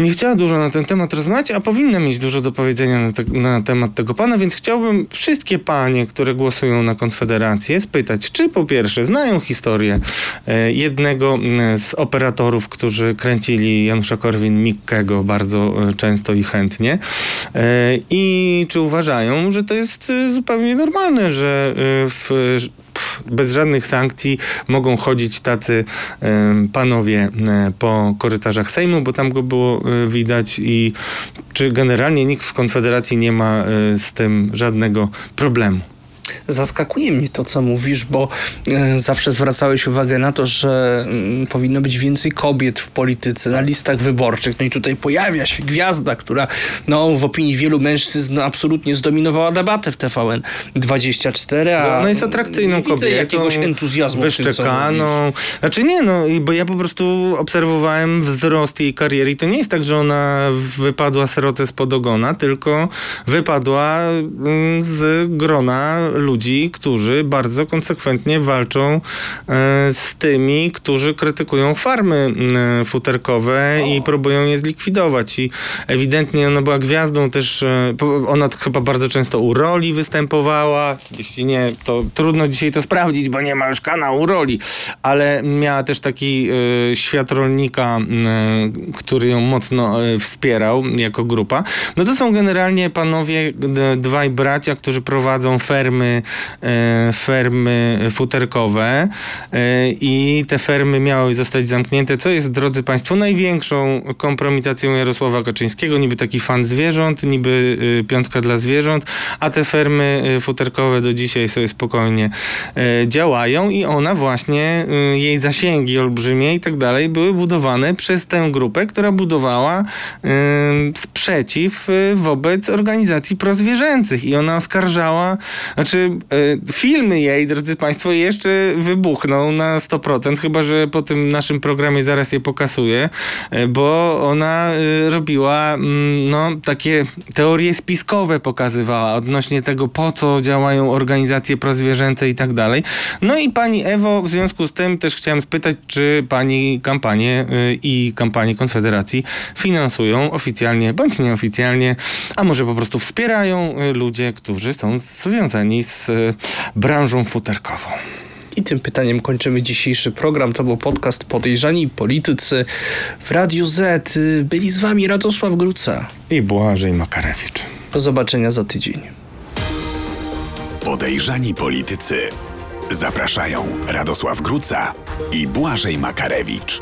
Speaker 3: nie chciała dużo na ten temat rozmawiać, a powinna mieć dużo do powiedzenia na, te, na temat tego pana, więc chciałbym wszystkie panie, które głosują na Konfederację, spytać, czy po pierwsze znają historię e, jednego z operatorów, którzy kręcili Janusza Korwin-Mikkego bardzo e, często i chętnie e, i czy uważają, że to jest zupełnie normalne, że w bez żadnych sankcji mogą chodzić tacy panowie e, po korytarzach Sejmu, bo tam go było e, widać i czy generalnie nikt w Konfederacji nie ma e, z tym żadnego problemu.
Speaker 2: Zaskakuje mnie to, co mówisz, bo e, zawsze zwracałeś uwagę na to, że mm, powinno być więcej kobiet w polityce, na listach wyborczych. No i tutaj pojawia się gwiazda, która no, w opinii wielu mężczyzn no, absolutnie zdominowała debatę w TVN 24, a
Speaker 3: ona jest atrakcyjną kobietą.
Speaker 2: jakiegoś entuzjazmu.
Speaker 3: Wyszczekaną. Znaczy nie, no, bo ja po prostu obserwowałem wzrost jej kariery i to nie jest tak, że ona wypadła sroce spod ogona, tylko wypadła mm, z grona ludzi, którzy bardzo konsekwentnie walczą e, z tymi, którzy krytykują farmy futerkowe i próbują je zlikwidować. I ewidentnie ona była gwiazdą też, e, ona chyba bardzo często u roli występowała. Jeśli nie, to trudno dzisiaj to sprawdzić, bo nie ma już kanału roli, ale miała też taki e, świat rolnika, który ją mocno wspierał jako grupa. No to są generalnie panowie, dwaj bracia, którzy prowadzą fermy, e, fermy futerkowe e, i te fermy miały zostać zamknięte, co jest, drodzy Państwo, największą kompromitacją Jarosława Kaczyńskiego. Niby taki fan zwierząt, niby y, piątka dla zwierząt, a te fermy y, futerkowe do dzisiaj sobie spokojnie e, działają i ona właśnie, y, jej zasięgi olbrzymie i tak dalej były budowane przez tę grupę, która budowała sprzeciw wobec organizacji prozwierzęcych i ona oskarżała, znaczy y, filmy jej, drodzy Państwo, jeszcze wybuchną na 100%, chyba że po tym naszym programie zaraz je pokasuję, y, bo ona y, robiła mm, no, takie teorie spiskowe pokazywała odnośnie tego, po co działają organizacje prozwierzęce i tak dalej. No i pani Ewo, w związku z tym też chciałem spytać, czy pani kampanię i kampanię Konfederacji finansują oficjalnie bądź nieoficjalnie, a może po prostu wspierają ludzie, którzy są związani z y, branżą futerkową.
Speaker 2: I tym pytaniem kończymy dzisiejszy program. To był podcast Podejrzani Politycy w Radiu Z. Byli z wami Radosław Gruca.
Speaker 3: I Błażej Makarewicz.
Speaker 2: Do zobaczenia za tydzień.
Speaker 1: Podejrzani politycy. Zapraszają Radosław Gruca i Błażej Makarewicz.